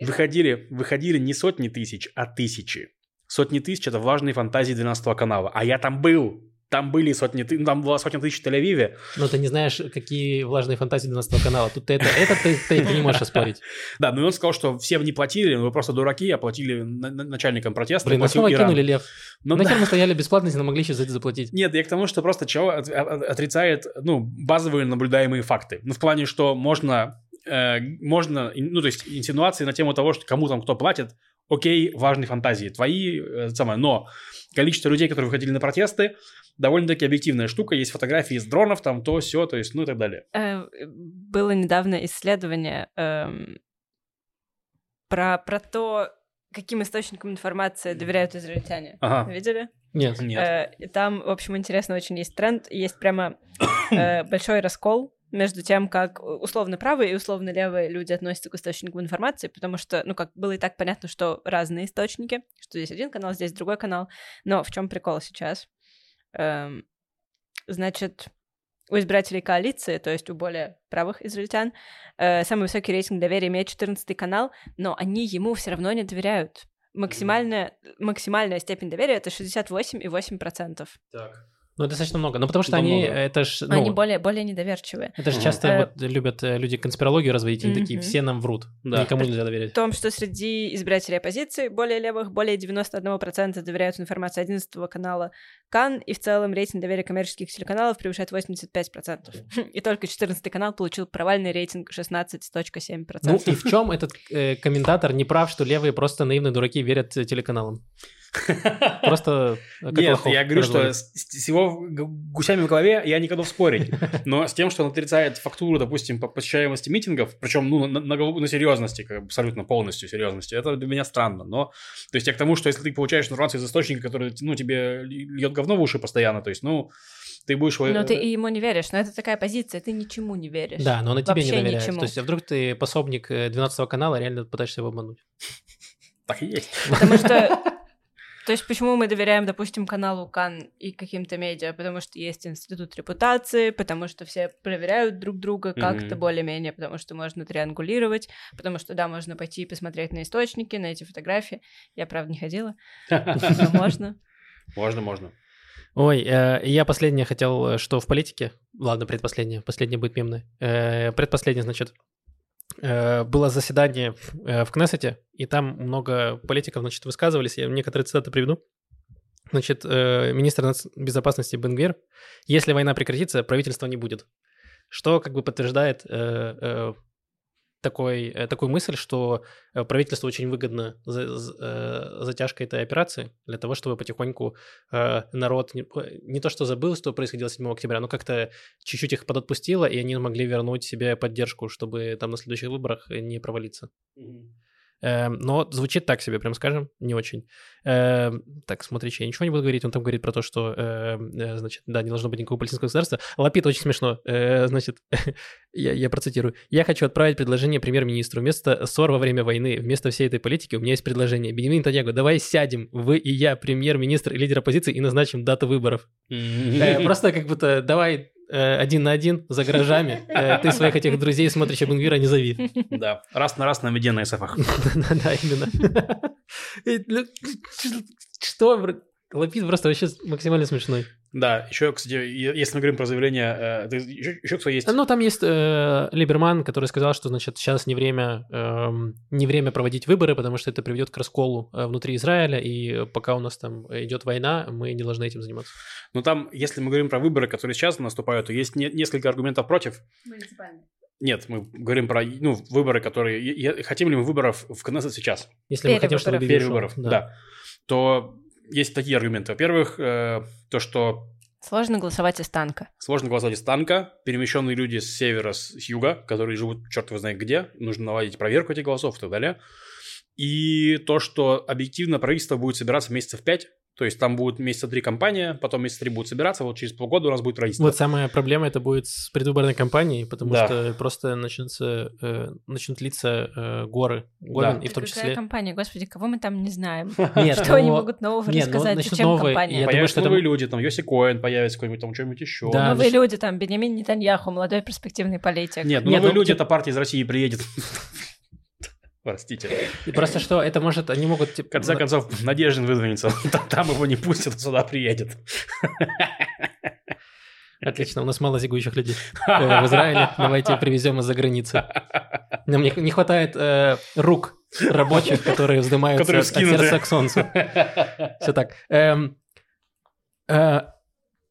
выходили, выходили не сотни тысяч, а тысячи. Сотни тысяч – это влажные фантазии 12 канала. А я там был. Там были сотни, ну, там была сотня тысяч в Тель-Авиве. Но ты не знаешь, какие влажные фантазии 12 канала. Тут ты это, это ты, ты- ты не можешь оспорить. Да, но и он сказал, что всем не платили, вы просто дураки, а платили на- на- начальникам протеста. Блин, снова кинули лев. Ну Нахер мы стояли бесплатно, если могли еще за это заплатить? Нет, я к тому, что просто человек от- от- отрицает, ну, базовые наблюдаемые факты. Ну, в плане, что можно, э, можно, ну, то есть инсинуации на тему того, что кому там кто платит, окей, важные фантазии твои, э, самое, но количество людей, которые выходили на протесты, довольно-таки объективная штука, есть фотографии из дронов, там то, все, то есть, ну и так далее. Э, Было недавно исследование эм, про, про то, каким источникам информации доверяют израильтяне. Ага. Видели? Нет. Нет. Э, там, в общем, интересно очень есть тренд. Есть прямо э, большой раскол между тем, как условно правые и условно левые люди относятся к источникам информации, потому что, ну, как было и так понятно, что разные источники, что здесь один канал, здесь другой канал. Но в чем прикол сейчас? Эм, значит, у избирателей коалиции, то есть у более правых израильтян, э, самый высокий рейтинг доверия имеет 14 канал, но они ему все равно не доверяют. Максимальная, максимальная степень доверия это 68,8%. Так. Ну, достаточно много. Ну, потому что Это они, много. это ж, ну, Они более, более недоверчивые. это же Мгм. часто Э, вот любят э, люди конспирологию разводить, они такие, все нам врут, Да. никому нельзя доверять. В том, что среди избирателей оппозиции более левых более 91% доверяют информации 11 канала КАН, и в целом рейтинг доверия коммерческих телеканалов превышает 85%. И только 14 канал получил провальный рейтинг 16,7%. Ну, и в чем этот э, комментатор не прав, что левые просто наивные дураки верят э, телеканалам? Просто э, Нет, я говорю, что с, его гусями в голове я не готов спорить. Но с тем, что он отрицает фактуру, допустим, по посещаемости миттингов, причем ну, на, на, на серьезности, как абсолютно полностью серьезности, это для меня странно. Но, то есть я к тому, что если ты получаешь информацию из источника, который, ну, тебе льет говно в уши постоянно, то есть, ну, ты будешь... Но ты и ему не веришь, но это такая позиция, ты ничему не веришь. Да, но она тебе не Вообще доверяет. ничему. То есть, а вдруг ты пособник э, 12 канала, реально пытаешься его обмануть. Так и есть. Потому что... То есть почему мы доверяем, допустим, каналу Кан и каким-то медиа? Потому что есть институт репутации, потому что все проверяют друг друга как-то Мгм. более-менее, потому что можно триангулировать, потому что, да, можно пойти и посмотреть на источники, на эти фотографии. Я, правда, не ходила, но можно. Можно, можно. Ой, э, я последнее хотел, э, что в политике, ладно, предпоследнее, последнее будет мемное. Э, предпоследнее, значит, было заседание э, в Кнессете, и там много политиков, значит, высказывались, я некоторые цитаты приведу. Значит, э, министр безопасности Бенгвер, если война прекратится, правительства не будет. Что как бы подтверждает э, э, такой, э, такую мысль, что э, правительству очень выгодно за- за- э, затяжка этой операции для того, чтобы потихоньку народ не, не то что забыл, что происходило 7 октября, но как-то чуть-чуть их подотпустило, и они могли вернуть себе поддержку, чтобы там на следующих выборах не провалиться. Э, но звучит так себе, прям скажем, не очень. Э, так, смотри, я ничего не буду говорить. Он там говорит про то, что, э, э, значит, да, не должно быть никакого палестинского государства. Лапид очень смешно. Э, значит, я, я процитирую. «Я хочу отправить предложение премьер-министру. Вместо ссор во время войны, вместо всей этой политики у меня есть предложение. Бенемин Нетаньяго, давай сядем, вы и я, премьер-министр и лидер оппозиции, и назначим дату выборов». Э, Просто как будто давай один на один за гаражами. Э, Ты своих этих друзей смотришь Бенгвира не зови. Да, раз на раз на виде на СФах. Да, именно. Ну, Что? Лапид просто вообще максимально смешной. Да, еще, кстати, если мы говорим про заявление, э, ты- еще, еще кто есть? Ну, там есть э, Либерман, который сказал, что, значит, сейчас не время, эм, не время проводить выборы, потому что это приведет к расколу э, внутри Израиля, и пока у нас там идет война, мы не должны этим заниматься. Ну там, если мы говорим про выборы, которые сейчас наступают, то есть не- несколько аргументов против. Нет, мы говорим про ну, выборы, которые... е- Хотим ли мы выборов в Кнессет сейчас? Если мы хотим, чтобы ушел. Перевыборов, да. То есть такие аргументы. Во-первых, э, то, что Сложно голосовать из танка. сложно голосовать из танка, перемещенные люди с севера, с юга, которые живут черт его знает где, нужно наладить проверку этих голосов и так далее. И то, что объективно правительство будет собираться месяцев пять, то есть там будет месяца три компания, потом месяца три будут собираться, вот через полгода у нас будет правительство. Вот самая проблема это будет с предвыборной кампанией, потому Да. что просто начнутся, э, начнут литься э, горы, горы, Да. и в том Какая числе... компания? Господи, кого мы там не знаем? Нет, Что они но- могут нового ну, рассказать? начнут Зачем новые, компания? Появятся новые люди, там Йоси Коэн появится какой-нибудь, там что-нибудь еще. Да, Новые люди, там, Бенямин Нетаньяху, молодой перспективный политик. Нет, ну новые ну, люди, это партия из России приедет. Простите. И просто что, это может, они могут... В типа, конце концов, Надеждин выдвинется. Там- его не пустят, сюда приедет. Отлично, у нас мало зигующих людей в Израиле. Давайте привезем из-за границы. Нам не, не хватает э, рук рабочих, которые вздымаются Которые от сердца к солнцу. Все так. Эм, э,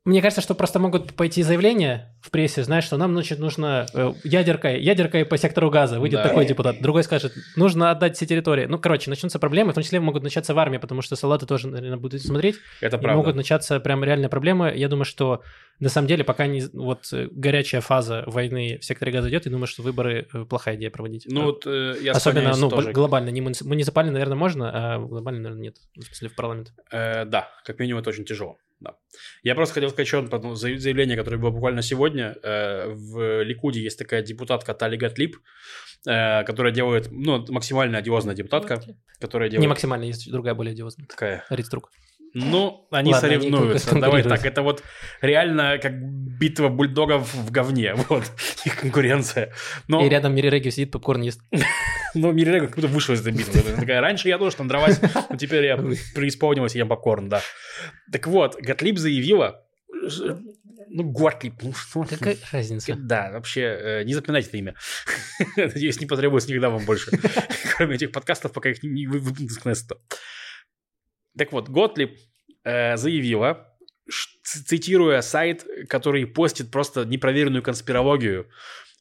мне кажется, что просто могут пойти заявления в прессе, знаешь, что нам, значит, нужно э, ядеркой, ядеркой по сектору газа. Выйдет Да. такой депутат. Другой скажет, нужно отдать все территории. Ну, короче, начнутся проблемы, в том числе могут начаться в армии, потому что солдаты тоже, наверное, будут смотреть. Это И могут правда. начаться прям реальные проблемы. Я думаю, что на самом деле, пока не вот э, горячая фаза войны в секторе газа идет, я думаю, что выборы э, плохая идея проводить. Ну, вот э, я Особенно, ну, тоже. глобально, не муници- муниципально, наверное, можно, а глобально, наверное, нет. В смысле, в парламент. Э, да, как минимум это очень тяжело. Да. Я просто хотел сказать еще одно заявление, которое было буквально сегодня. Э, в Ликуде есть такая депутатка Тали Гатлип, э, которая делает, ну, максимально одиозная депутатка, которая Не делает максимально, есть другая более одиозная. такая Ридструк. Ну, они Ладно, они соревнуются. кон- Давай так, это вот реально как битва бульдогов в говне. Вот их конкуренция. Но, И рядом Мири Регги сидит, попкорн ест. но Мирирега как будто вышла из этой битвы. Такая, раньше я тоже там дралась, но теперь я преисполнилась и ем попкорн, да. Так вот, Готлиб заявила, ну, Готлиб, ну что? Какая разница? Да, вообще, э, не запоминайте это имя. Надеюсь, не потребуется никогда вам больше. Кроме этих подкастов, пока их не- не вы- выпустят Кнессета. Так вот, Готлиб э, заявила, цитируя сайт, который постит просто непроверенную конспирологию,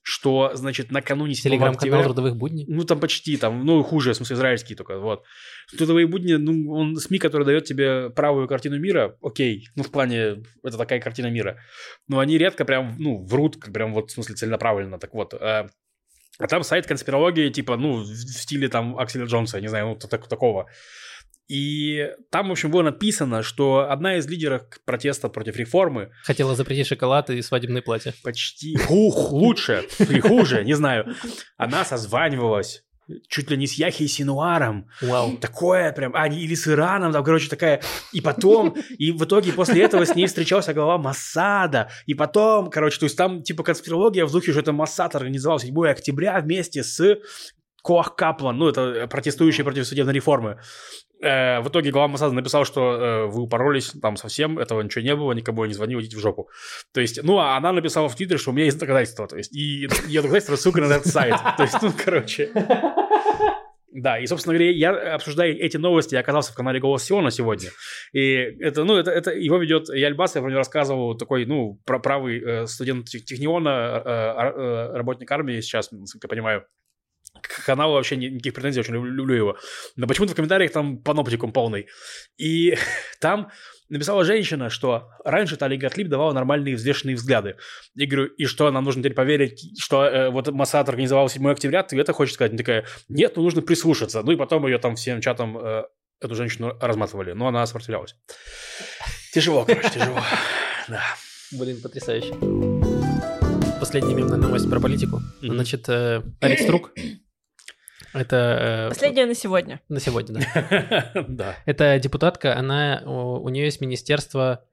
что, значит, накануне 7 Телеграм-канал октября... трудовых будней. Ну, там почти, там, ну, хуже, в смысле, израильский только, вот. Трудовые будни, ну, он СМИ, который дает тебе правую картину мира, окей, ну, в плане, это такая картина мира. Но они редко прям, ну, врут, как прям вот, в смысле, целенаправленно, так вот. э, а там сайт конспирологии, типа, ну, в стиле там Акселя Джонса, не знаю, ну, так- такого. И там, в общем, было написано, что одна из лидеров протеста против реформы Хотела запретить шоколад и свадебные платья. почти ух, лучше или хуже, не знаю. Она созванивалась чуть ли не с Яхей Синуаром. Вау. Такое прям, а, или с Ираном, там, короче, такая. И потом, и в итоге после этого с ней встречался глава Массада. И потом, короче, то есть там типа конспирология в духе, что это Массад организовал 7 октября вместе с Коах Каплан, ну, это протестующие против судебной реформы. Э, в итоге глава Моссада написал, что э, вы упоролись там совсем, этого ничего не было, никому я не звонил, идите в жопу. То есть, ну, а она написала в Твиттере, что у меня есть доказательства, то есть, и ее доказательства, сука, на этот сайт. То есть, ну, короче. Да, и, собственно говоря, я, обсуждая эти новости, я оказался в канале «Голос Сиона» сегодня. И это, ну, это, это его ведет Яль Бас, я про него рассказывал, такой, ну, правый э, студент тех- Техниона, э, ар- э, работник армии сейчас, насколько я понимаю. К каналу вообще ни- никаких претензий, очень люблю, люблю его. Но почему-то в комментариях там паноптикум полный. И там написала женщина, что раньше Тали Готлиб давала нормальные взвешенные взгляды. Я говорю, и что, нам нужно теперь поверить, что э, вот Масад организовал 7 октября? Ты это хочешь сказать? Она такая, нет, ну нужно прислушаться. Ну и потом ее там всем чатом, э, эту женщину разматывали. Но она сопротивлялась. Тяжело, короче, тяжело. Да. Блин, потрясающе. Последняя мемная новость про политику. Значит, э, Алекс Трук. Это... э, Последнее на сегодня. На сегодня, да. Да. Это депутатка, она... У нее есть министерство...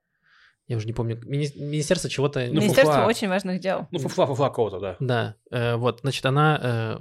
Я уже не помню. мини- Министерство чего-то... Ну, Министерство фуфла. очень важных дел. Ну, фуфла, фуфла кого-то, да. Да, э, вот, значит, она э,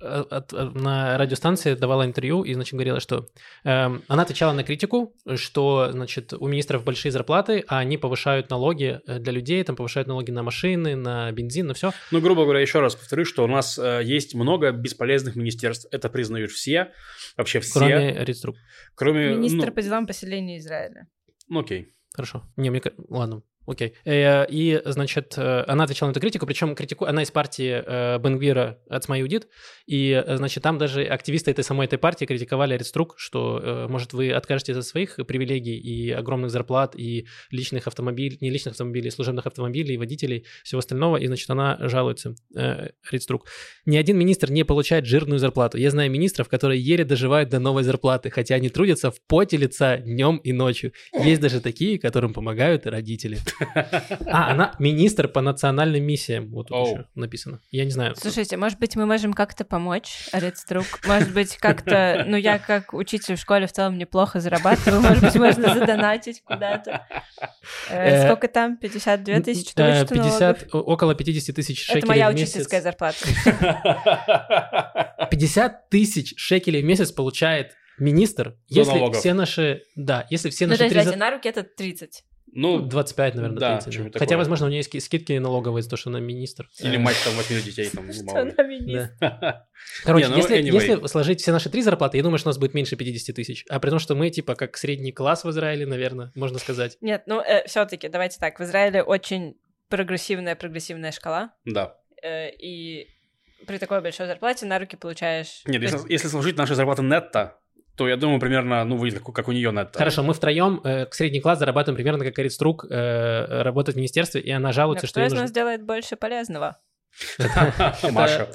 от- э, на радиостанции давала интервью и, значит, говорила, что эм, она отвечала на критику, что, значит, у министров большие зарплаты, а они повышают налоги э, для людей, там повышают налоги на машины, на бензин, на все. Ну, грубо говоря, еще раз повторю, что у нас э, есть много бесполезных министерств. Это признают все, вообще все. Кроме Ридструк. кроме Министр ну, по делам поселения Израиля. ну, окей. Хорошо. Не, мне... Ладно, окей. Э, И, значит, э, она отвечала на эту критику, причем критику... она из партии э, Бенгвира «Ацмай Юдит», и, значит, там даже активисты этой самой этой партии критиковали Ариструк, что, может, вы откажетесь от своих привилегий и огромных зарплат, и личных автомобилей, не личных автомобилей, служебных автомобилей, водителей, всего остального, и, значит, она жалуется, Ариструк. Ни один министр не получает жирную зарплату. Я знаю министров, которые еле доживают до новой зарплаты, хотя они трудятся в поте лица днем и ночью. Есть даже такие, которым помогают родители. А, она министр по национальным миссиям. Вот тут еще написано. Я не знаю. Слушайте, может быть, мы можем как-то помочь, Арецтрук? Может быть, как-то... Ну, я как учитель в школе в целом неплохо зарабатываю. Может быть, можно задонатить куда-то. Э, Э, Сколько там? 52 тысячи? Ты Э, вычту налогов? 50, о- около 50 тысяч шекелей Это моя учительская зарплата. 50 тысяч шекелей в месяц получает министр, если все наши... Да, если все Ну, наши... то есть, на руки это 30. Ну, Ну, 25, наверное, да, 30. что-нибудь Хотя, такое. возможно, у нее есть ски- скидки налоговые за то, что она министр. или Э, мать там восьми детей, там, ну, ли. Она министр. Да. Короче, Не, ну, если, anyway. если сложить все наши три зарплаты, я думаю, что у нас будет меньше 50 тысяч. А при том, что мы, типа, как средний класс в Израиле, наверное, можно сказать. Нет, ну, все-таки, давайте так. В Израиле очень прогрессивная-прогрессивная шкала. Да. э, И при такой большой зарплате на руки получаешь... Нет, если сложить наши зарплаты нетто, то я думаю, примерно, ну, выйдет, как, у нее нетто. Хорошо, мы втроем э, к средний класс зарабатываем примерно как Арит Струк э, работает в министерстве, и она жалуется, что кто ей из нужно... нас делает больше полезного? Маша.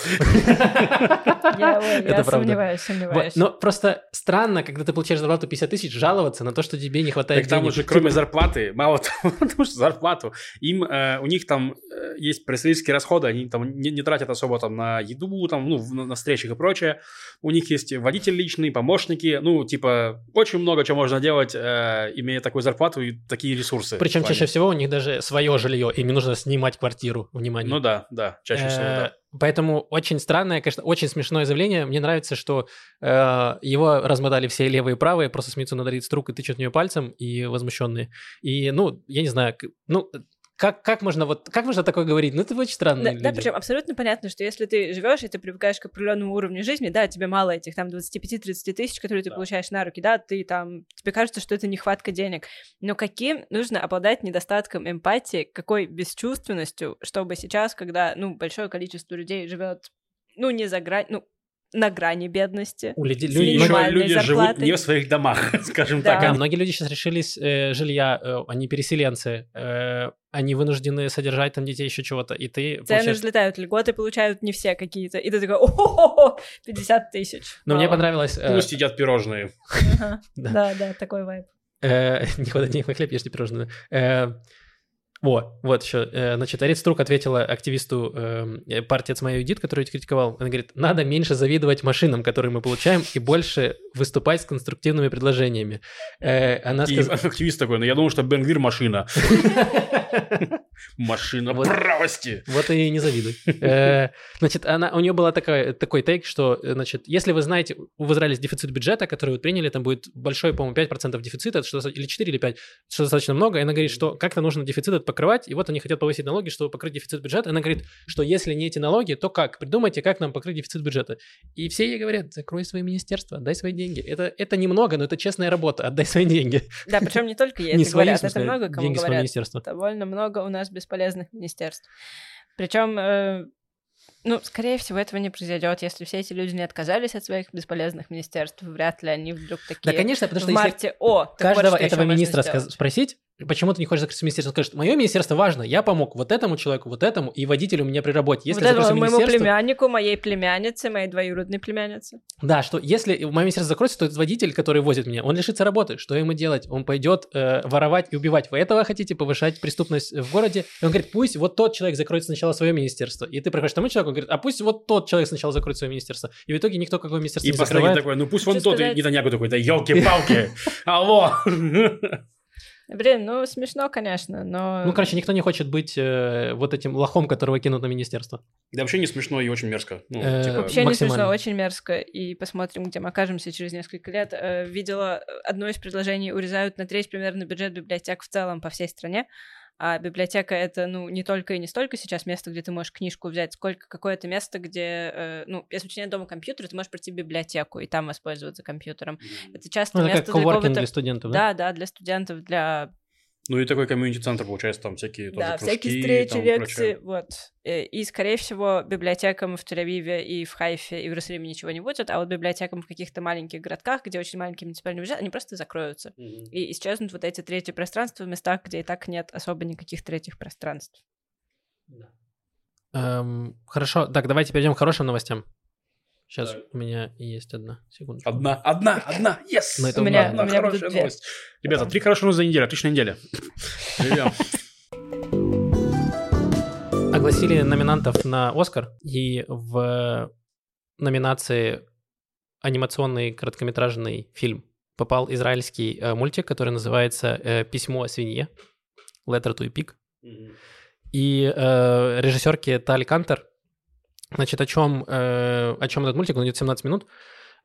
Я, сомневаюсь, сомневаюсь. Но просто странно, когда ты получаешь зарплату 50 тысяч, жаловаться на то, что тебе не хватает Так там денег. уже кроме зарплаты, мало того, потому что зарплату, им, э, у них там э, есть представительские расходы, они там не, тратят особо там на еду, там, ну, на, встречах и прочее. У них есть водитель личный, помощники, ну, типа, очень много чего можно делать, э, имея такую зарплату и такие ресурсы. Причем чаще всего у них даже свое жилье, им не нужно снимать квартиру, внимание. Ну да, да, чаще всего, Э, да. Поэтому очень странное, конечно, очень смешное заявление. Мне нравится, что э, его размотали все левые и правые, просто смеются над Струк и тычут в нее пальцем, и возмущенные. И, ну, я не знаю, ну, как, как можно вот, как можно такое говорить? Ну, это очень странно. Да, да, причем абсолютно понятно, что если ты живешь и ты привыкаешь к определенному уровню жизни, да, тебе мало этих там 25-30 тысяч, которые ты Да. получаешь на руки, да, ты там, тебе кажется, что это нехватка денег. Но каким нужно обладать недостатком эмпатии, какой бесчувственностью, чтобы сейчас, когда, ну, большое количество людей живет, ну, не за грань, ну, на грани бедности. У людей, люди- Еще минимальной люди живут зарплатой. не в своих домах, скажем Да. так. Да, многие люди сейчас решились э, жилья, э, они переселенцы, э, они вынуждены содержать там детей еще чего-то, и ты Цены получаешь- взлетают, льготы получают не все какие-то. И ты такой, о 50 тысяч. Но мне понравилось... э, Пусть едят пирожные. Да. Да, такой вайб. Э, Никуда не хлеб, ешьте пирожные. Э, О, вот еще. Значит, Арит Струк ответила активисту э, партии «От моей Эдит», который ее критиковал. Она говорит, надо меньше завидовать машинам, которые мы получаем, и больше выступать с конструктивными предложениями. Э, Она И сказала... активист такой, ну я думал, что Бенгвир машина. Машина Вот. правости. Вот и не завидуй. Э, Значит, она, у нее была такая, такой тейк, что, э, значит, если вы знаете, в Израиле есть дефицит бюджета, который вот приняли, там будет большой, по-моему, 5% дефицита, что, или 4, или 5, что достаточно много, и она говорит, что как-то нужно дефицит этот покрывать, и вот они хотят повысить налоги, чтобы покрыть дефицит бюджета. Она говорит, что если не эти налоги, то как? Придумайте, как нам покрыть дефицит бюджета. И все ей говорят, закрой свои министерства, отдай свои деньги. Это, это немного, но это честная работа, отдай свои деньги. Да, причем не только ей Не это говорят, это много кому деньги своего говорят. министерства. Довольно много у нас бесполезных министерств. Причем, э, ну, скорее всего, этого не произойдет, если все эти люди не отказались от своих бесполезных министерств, вряд ли они вдруг такие. Да, конечно, потому в что если марте, о, вот каждого что этого министра сделать». сказ- спросить, почему ты не хочешь закрыть министерство, он скажет, мое министерство важно, я помог вот этому человеку, вот этому, и водителю у меня при работе. Если вот этому моему племяннику, моей племяннице, моей двоюродной племяннице. Да, что если мое министерство закроется, то этот водитель, который возит меня, он лишится работы. Что ему делать? Он пойдет э, воровать и убивать. Вы этого хотите? Повышать преступность в городе? И он говорит, пусть вот тот человек закроет сначала свое министерство. И ты приходишь к тому человеку, он говорит, а пусть вот тот человек сначала закроет свое министерство. И в итоге никто какое министерство И не закрывает. такой, ну пусть вон Хочу тот, и сказать- Нетаньяху такой, да елки-палки, алло. Блин, ну смешно, конечно, но... Ну, короче, никто не хочет быть э, вот этим лохом, которого кинут на министерство. Да вообще не смешно и очень мерзко. Ну, Э, типа, Вообще не смешно, очень мерзко. И посмотрим, где мы окажемся через несколько лет. Э, Видела э, одно из предложений, урезают на треть примерно бюджет библиотек в целом по всей стране. А библиотека это, ну, не только и не столько сейчас место, где ты можешь книжку взять, сколько какое-то место, где, э, ну, если у тебя нет дома компьютера, ты можешь прийти в библиотеку и там воспользоваться компьютером. Это часто Ну, это место как для какого-то... для студентов, да? Да, да, для студентов, для Ну и такой комьюнити-центр, получается, там всякие тоже да, кружки, всякие встречи, там лекции, прочее. вот. Э, И, скорее всего, библиотекам в Тель-Авиве и в Хайфе и в Иерусалиме ничего не будет, а вот библиотекам в каких-то маленьких городках, где очень маленький муниципальный бюджет, они просто закроются. Мгм. И исчезнут вот эти третьи пространства в местах, где и так нет особо никаких третьих пространств. Эм, хорошо, так, давайте перейдем к хорошим новостям. Сейчас Так. у меня есть одна секундочку. Одна, одна, одна, yes! Но это У меня- Одна у меня хорошая будут две. новость. Ребята, три хорошие новости за неделю, отличная неделя. Живем. Огласили номинантов на Оскар, и в номинации анимационный короткометражный фильм попал израильский э, мультик, который называется э, «Письмо о свинье», «Letter to a Pig». И э, режиссерки Таль Кантер, значит, о чем, э, о чем этот мультик, он идет 17 минут.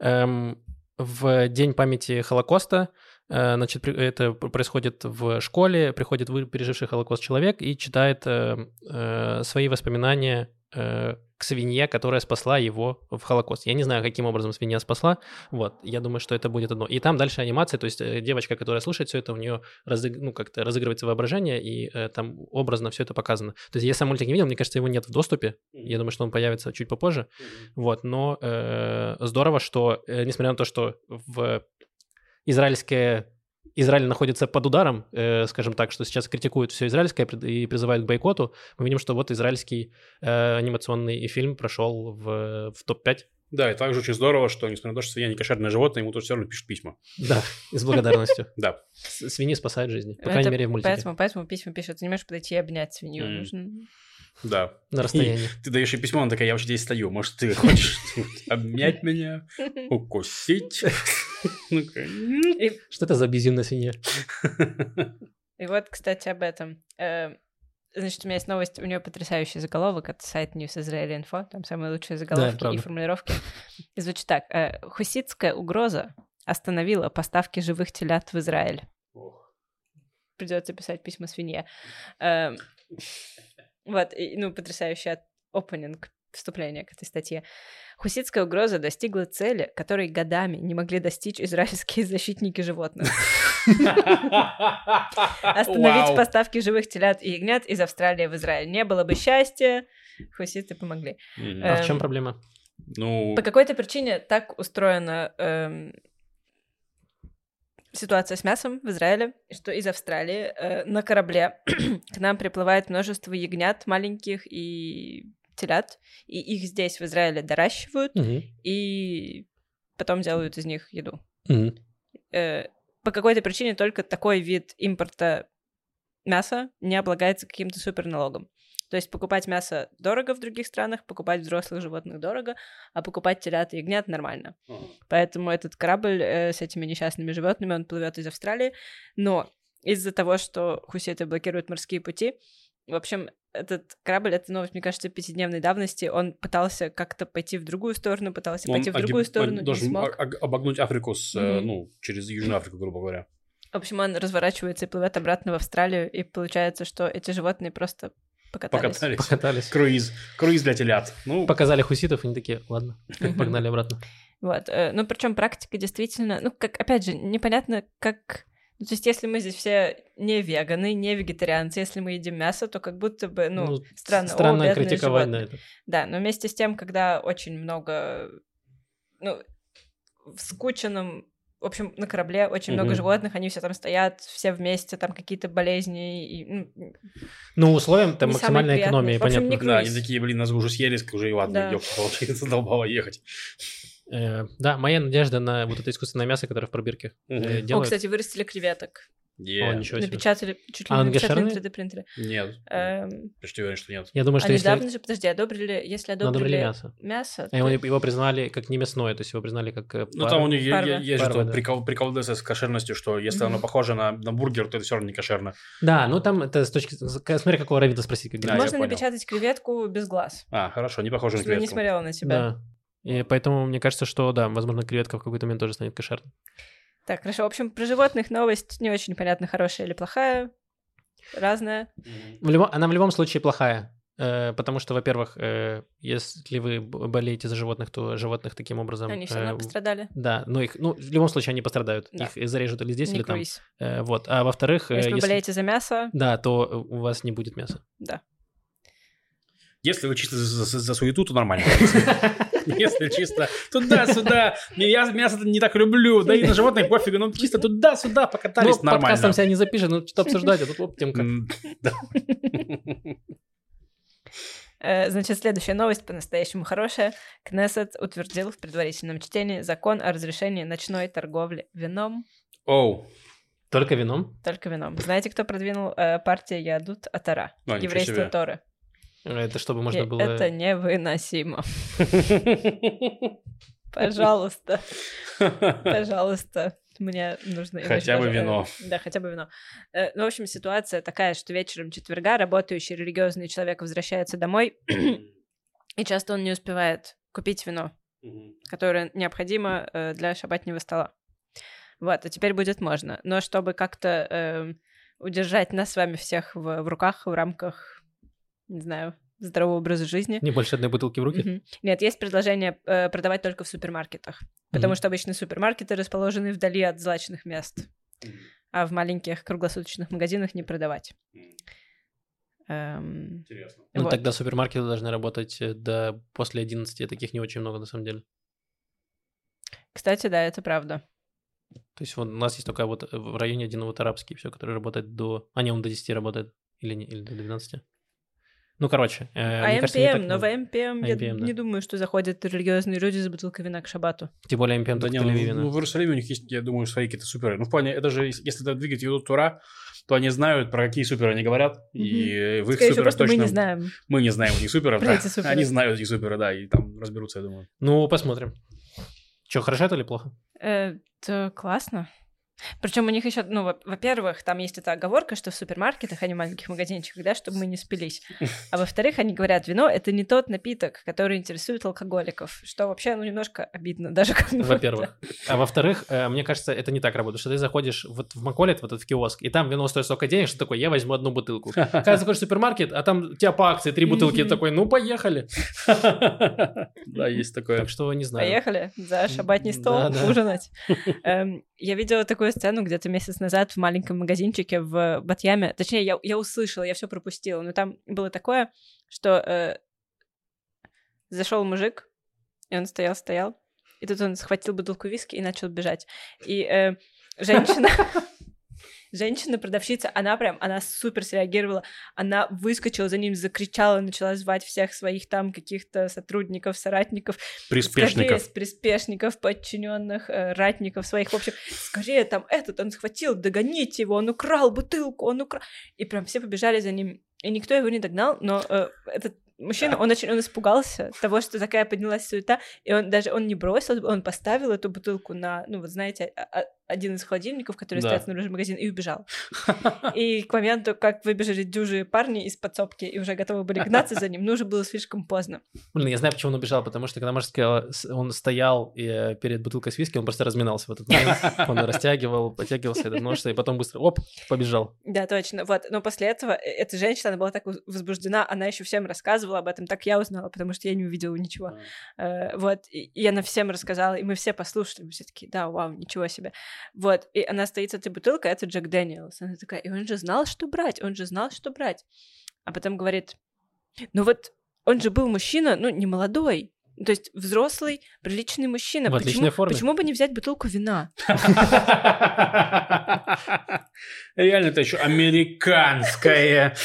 Эм, в день памяти Холокоста Э, значит, это происходит в школе, приходит переживший Холокост человек и читает э, э, свои воспоминания к свинье, которая спасла его в Холокост. Я не знаю, каким образом свинья спасла, вот, я думаю, что это будет одно. И там дальше анимация, то есть девочка, которая слушает все это, у нее разыг... ну, как-то разыгрывается воображение, и э, там образно все это показано. То есть я сам мультик не видел, мне кажется, его нет в доступе, я думаю, что он появится чуть попозже, вот, но э, здорово, что, э, несмотря на то, что в израильское Израиль находится под ударом, э, скажем так, что сейчас критикуют все израильское и призывают к бойкоту, мы видим, что вот израильский э, анимационный фильм прошел в, в топ-5. Да, и также очень здорово, что, несмотря на то, что свинья не кошерное животное, ему тоже все равно пишут письма. Да, и с благодарностью. Да. Свиньи спасают жизни, по крайней мере, в мультике. Поэтому, поэтому письма пишут. Ты не можешь подойти и обнять свинью. Да. На расстоянии. И ты даешь ей письмо, она такая, я вообще здесь стою. Может, ты хочешь обнять меня, укусить? Что это за безумная свинья? И вот, кстати, об этом. Э, значит, у меня есть новость, у нее потрясающий заголовок от сайта News Israel Info, там самые лучшие заголовки и формулировки. И звучит так. Э, Хуситская угроза остановила поставки живых телят в Израиль. Придется писать письма свинье. Эм, вот, и, ну, потрясающий опенинг вступление к этой статье. Хуситская угроза достигла цели, которой годами не могли достичь израильские защитники животных. Остановить поставки живых телят и ягнят из Австралии в Израиль. Не было бы счастья, хуситы помогли. А в чем эм, проблема? Ну... По какой-то причине так устроена эм, ситуация с мясом в Израиле, что из Австралии э, на корабле к нам приплывает множество ягнят маленьких и телят, и их здесь в Израиле доращивают, угу. и потом делают из них еду. Угу. Э, по какой-то причине только такой вид импорта мяса не облагается каким-то суперналогом. То есть покупать мясо дорого в других странах, покупать взрослых животных дорого, а покупать телят и ягнят нормально. Uh-huh. Поэтому этот корабль э, с этими несчастными животными, он плывет из Австралии, но из-за того, что хуситы блокируют морские пути, в общем, этот корабль, это новость, мне кажется, пятидневной давности, он пытался как-то пойти в другую сторону, пытался он пойти в другую сторону, он должен не смог. обогнуть Африку с, mm-hmm. ну, через Южную Африку, грубо говоря. В общем, он разворачивается и плывет обратно в Австралию, и получается, что эти животные просто Покатались. Покатались. Покатались. Круиз. Круиз для телят. Ну... Показали хуситов, они такие, ладно, погнали обратно. Вот. Э, ну, причем практика действительно, ну, как, опять же, непонятно, как... Ну, то есть, если мы здесь все не веганы, не вегетарианцы, если мы едим мясо, то как будто бы, ну, ну странно. Странно О, критиковать на это. Да, но вместе с тем, когда очень много, ну, в скученном в общем, на корабле очень mm-hmm. много животных, они все там стоят, все вместе, там какие-то болезни. И, ну, ну условиям там максимальная экономия, общем, понятно. Да, они такие, блин, нас уже съели, уже и ладно, да. ёпта, получается, задолбало ехать. Э, да, моя надежда на вот это искусственное мясо, которое в пробирке mm-hmm. делают. О, кстати, вырастили креветок. Yeah. О, ничего себе. Напечатали чуть ли а не напечатали на 3D принтере. Нет. Эм... Почти уверен, что нет. Я думаю, что а если... недавно же, подожди, одобрили, если одобрили, одобрили мясо. Мясо. А его, его признали как не мясное, то есть его признали как э, Ну, там у них Парве. есть Парве, же да. прикол, прикол с кошерностью, что если mm-hmm. оно похоже на, на бургер, то это все равно не кошерно. Да, ну там это с точки... Смотри, какого Равита спросить. Как Да, Можно напечатать креветку без глаз. А, хорошо, не похоже на Чтобы не креветку. смотрела на тебя. Да. И поэтому мне кажется, что да, возможно, креветка в какой-то момент тоже станет кошерной. Так, хорошо. В общем, про животных новость не очень понятно, хорошая или плохая. Разная. В любом, она в любом случае плохая. э, Потому что, во-первых, э, если вы болеете за животных, то животных таким образом... Они все э, равно пострадали. Да, но их, ну, в любом случае они пострадают. Да. Их зарежут или здесь, Не или там. круиз. Э, Вот. А во-вторых, э, Если вы болеете за мясо, Да, то у вас не будет мяса. да. Если вы чисто за, за- за суету, то нормально. Если чисто туда-сюда, я мясо не так люблю, да и на животных пофигу, ну чисто туда-сюда покатались, ну, нормально. там себя не запишет, ну что обсуждать, а тут вот темка. Значит, следующая новость по-настоящему хорошая. Кнессет утвердил в предварительном чтении закон о разрешении ночной торговли вином. Оу. Только вином? Только вином. Знаете, кто продвинул э, партия Ядут Атара? А, Еврейство себе. Торы. Это чтобы можно И было... Это невыносимо. Пожалуйста, пожалуйста. Мне нужно... Хотя бы даже, э, вино. Да, хотя бы вино. Э, Ну, в общем, ситуация такая, что вечером четверга работающий религиозный человек возвращается домой, и часто он не успевает купить вино, которое необходимо э, для шабатнего стола. Вот, а теперь будет можно. Но чтобы как-то эм, удержать нас с вами всех в, в руках, в рамках, не знаю, здорового образа жизни, Не больше одной бутылки в руки? Мгм. Нет, есть предложение э, продавать только в супермаркетах. Потому Мгм. что обычно супермаркеты расположены вдали от злачных мест, а в маленьких круглосуточных магазинах не продавать. Эм, Интересно. Ну, вот. тогда супермаркеты должны работать э, до после 11, таких не очень много на самом деле. Кстати, да, это правда. То есть вот у нас есть только вот э, в районе один вот арабский, все, который работает до... А, не, он до 10 работает. Или, не, или до 12. Ну, короче, э, а мне кажется, не AMPM, так но в. AMPM я AMPM, да. не думаю, что заходят религиозные люди за бутылкой вина к шабату. Тем более AMPM Да только не, в ну, Тель-Авиве, ну, в Иерусалиме у них есть, я думаю, свои какие-то суперы. Ну, в плане, это же, если это двигает Яадут а-Тора, то они знают, про какие суперы они говорят, и э, в их Скорее суперах точно... мы не знаем. Мы не знаем этих суперов, Про да. суперы. Они знают эти суперы, да, и там разберутся, я думаю. Ну, посмотрим. Че, хорошо это или плохо? Это классно. Причем у них еще, ну, во- во-первых, там есть эта оговорка, что в супермаркетах, а не в маленьких магазинчиках, да, чтобы мы не спились. А во-вторых, они говорят, вино — это не тот напиток, который интересует алкоголиков, что вообще, ну, немножко обидно даже. Во-первых. А во-вторых, э, мне кажется, это не так работает, что ты заходишь вот в Маколет, вот этот киоск, и там вино стоит столько денег, что такой, я возьму одну бутылку. Когда ты заходишь в супермаркет, а там у тебя по акции три бутылки, такой, ну, поехали. Да, есть такое. Так что не знаю. Поехали за шабатний стол ужинать. Я видела такую сцену где-то месяц назад в маленьком магазинчике в Батьяме. Точнее, я, я услышала, я все пропустила. Но там было такое, что зашел мужик, и он стоял, стоял, и тут он схватил бутылку виски и начал бежать. И э, женщина... Женщина-продавщица, она прям, она супер среагировала, она выскочила за ним, закричала, начала звать всех своих там каких-то сотрудников, соратников, Скорее, Приспешников. с приспешников, подчиненных, э, ратников своих. В общем, скорее там этот, он схватил, догоните его, он украл бутылку, он украл. И прям все побежали за ним. И никто его не догнал, но э, этот мужчина, он очень он испугался того, что такая поднялась суета, и он даже он не бросил, он поставил эту бутылку на, ну вот знаете, а- а- один из холодильников, который Да. стоит снаружи магазина, и убежал. И к моменту, как выбежали дюжие парни из подсобки и уже готовы были гнаться за ним, ну уже было слишком поздно. Блин, я знаю, почему он убежал, потому что когда Маша сказала, с- он стоял э, перед бутылкой с виски, он просто разминался в этот момент. Он растягивал, потягивался этот нож, и потом быстро, оп, побежал. Да, точно. Вот. Но после этого э, эта женщина, она была так воз- возбуждена, она еще всем рассказывала об этом. Так я узнала, потому что я не увидела ничего. Э, Вот. И, и она всем рассказала, и мы все послушали. Мы все такие, да, вау, ничего себе. Вот. И она стоит с этой бутылкой, это Джек Дэниелс. Она такая, и он же знал, что брать, он же знал, что брать. А потом говорит, ну вот он же был мужчина, ну, не молодой. То есть взрослый, приличный мужчина. В почему, форме. почему бы не взять бутылку вина? Реально, это еще американское.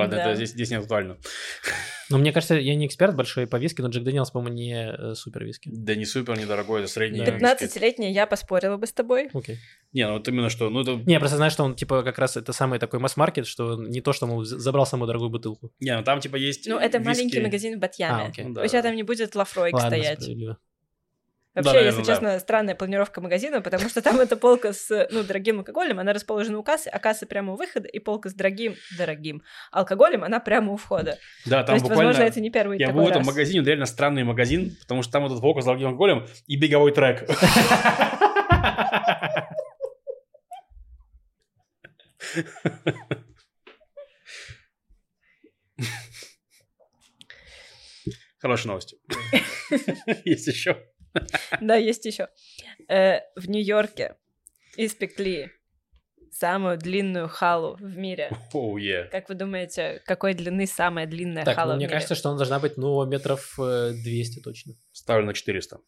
Ладно, Да. это здесь, здесь не актуально. Но мне кажется, я не эксперт большой по виски, но Джек Дэниелс, по-моему, не э, супер виски. Да не супер недорогой, это средний. Да. виски. 15-летняя я поспорила бы с тобой. Окей. Не, ну вот именно что, ну это... Не, я просто знаю, что он, типа, как раз это самый такой масс-маркет, что не то, что он забрал самую дорогую бутылку. Не, ну там типа есть Ну, это виски. маленький магазин в А, Батьяме. окей. Ну да. У тебя там не будет Лафроик Ладно, стоять. справедливо. Вообще, наверное, если да. честно, странная планировка магазина, потому что там эта полка с, ну, дорогим алкоголем, она расположена у кассы, а касса прямо у выхода, и полка с дорогим, дорогим алкоголем, она прямо у входа. Да, То там есть, буквально... возможно, это не первый Я был в этом раз. магазине, реально странный магазин, потому что там этот фокус с дорогим алкоголем и беговой трек. Хорошие новости. Есть еще. Да, есть еще. В Нью-Йорке испекли самую длинную халу в мире. Оу, е. Как вы думаете, какой длины самая длинная Так, хала ну, в мне мире? кажется, что она должна быть, ну, метров э, 200 точно. Ставлю на 400.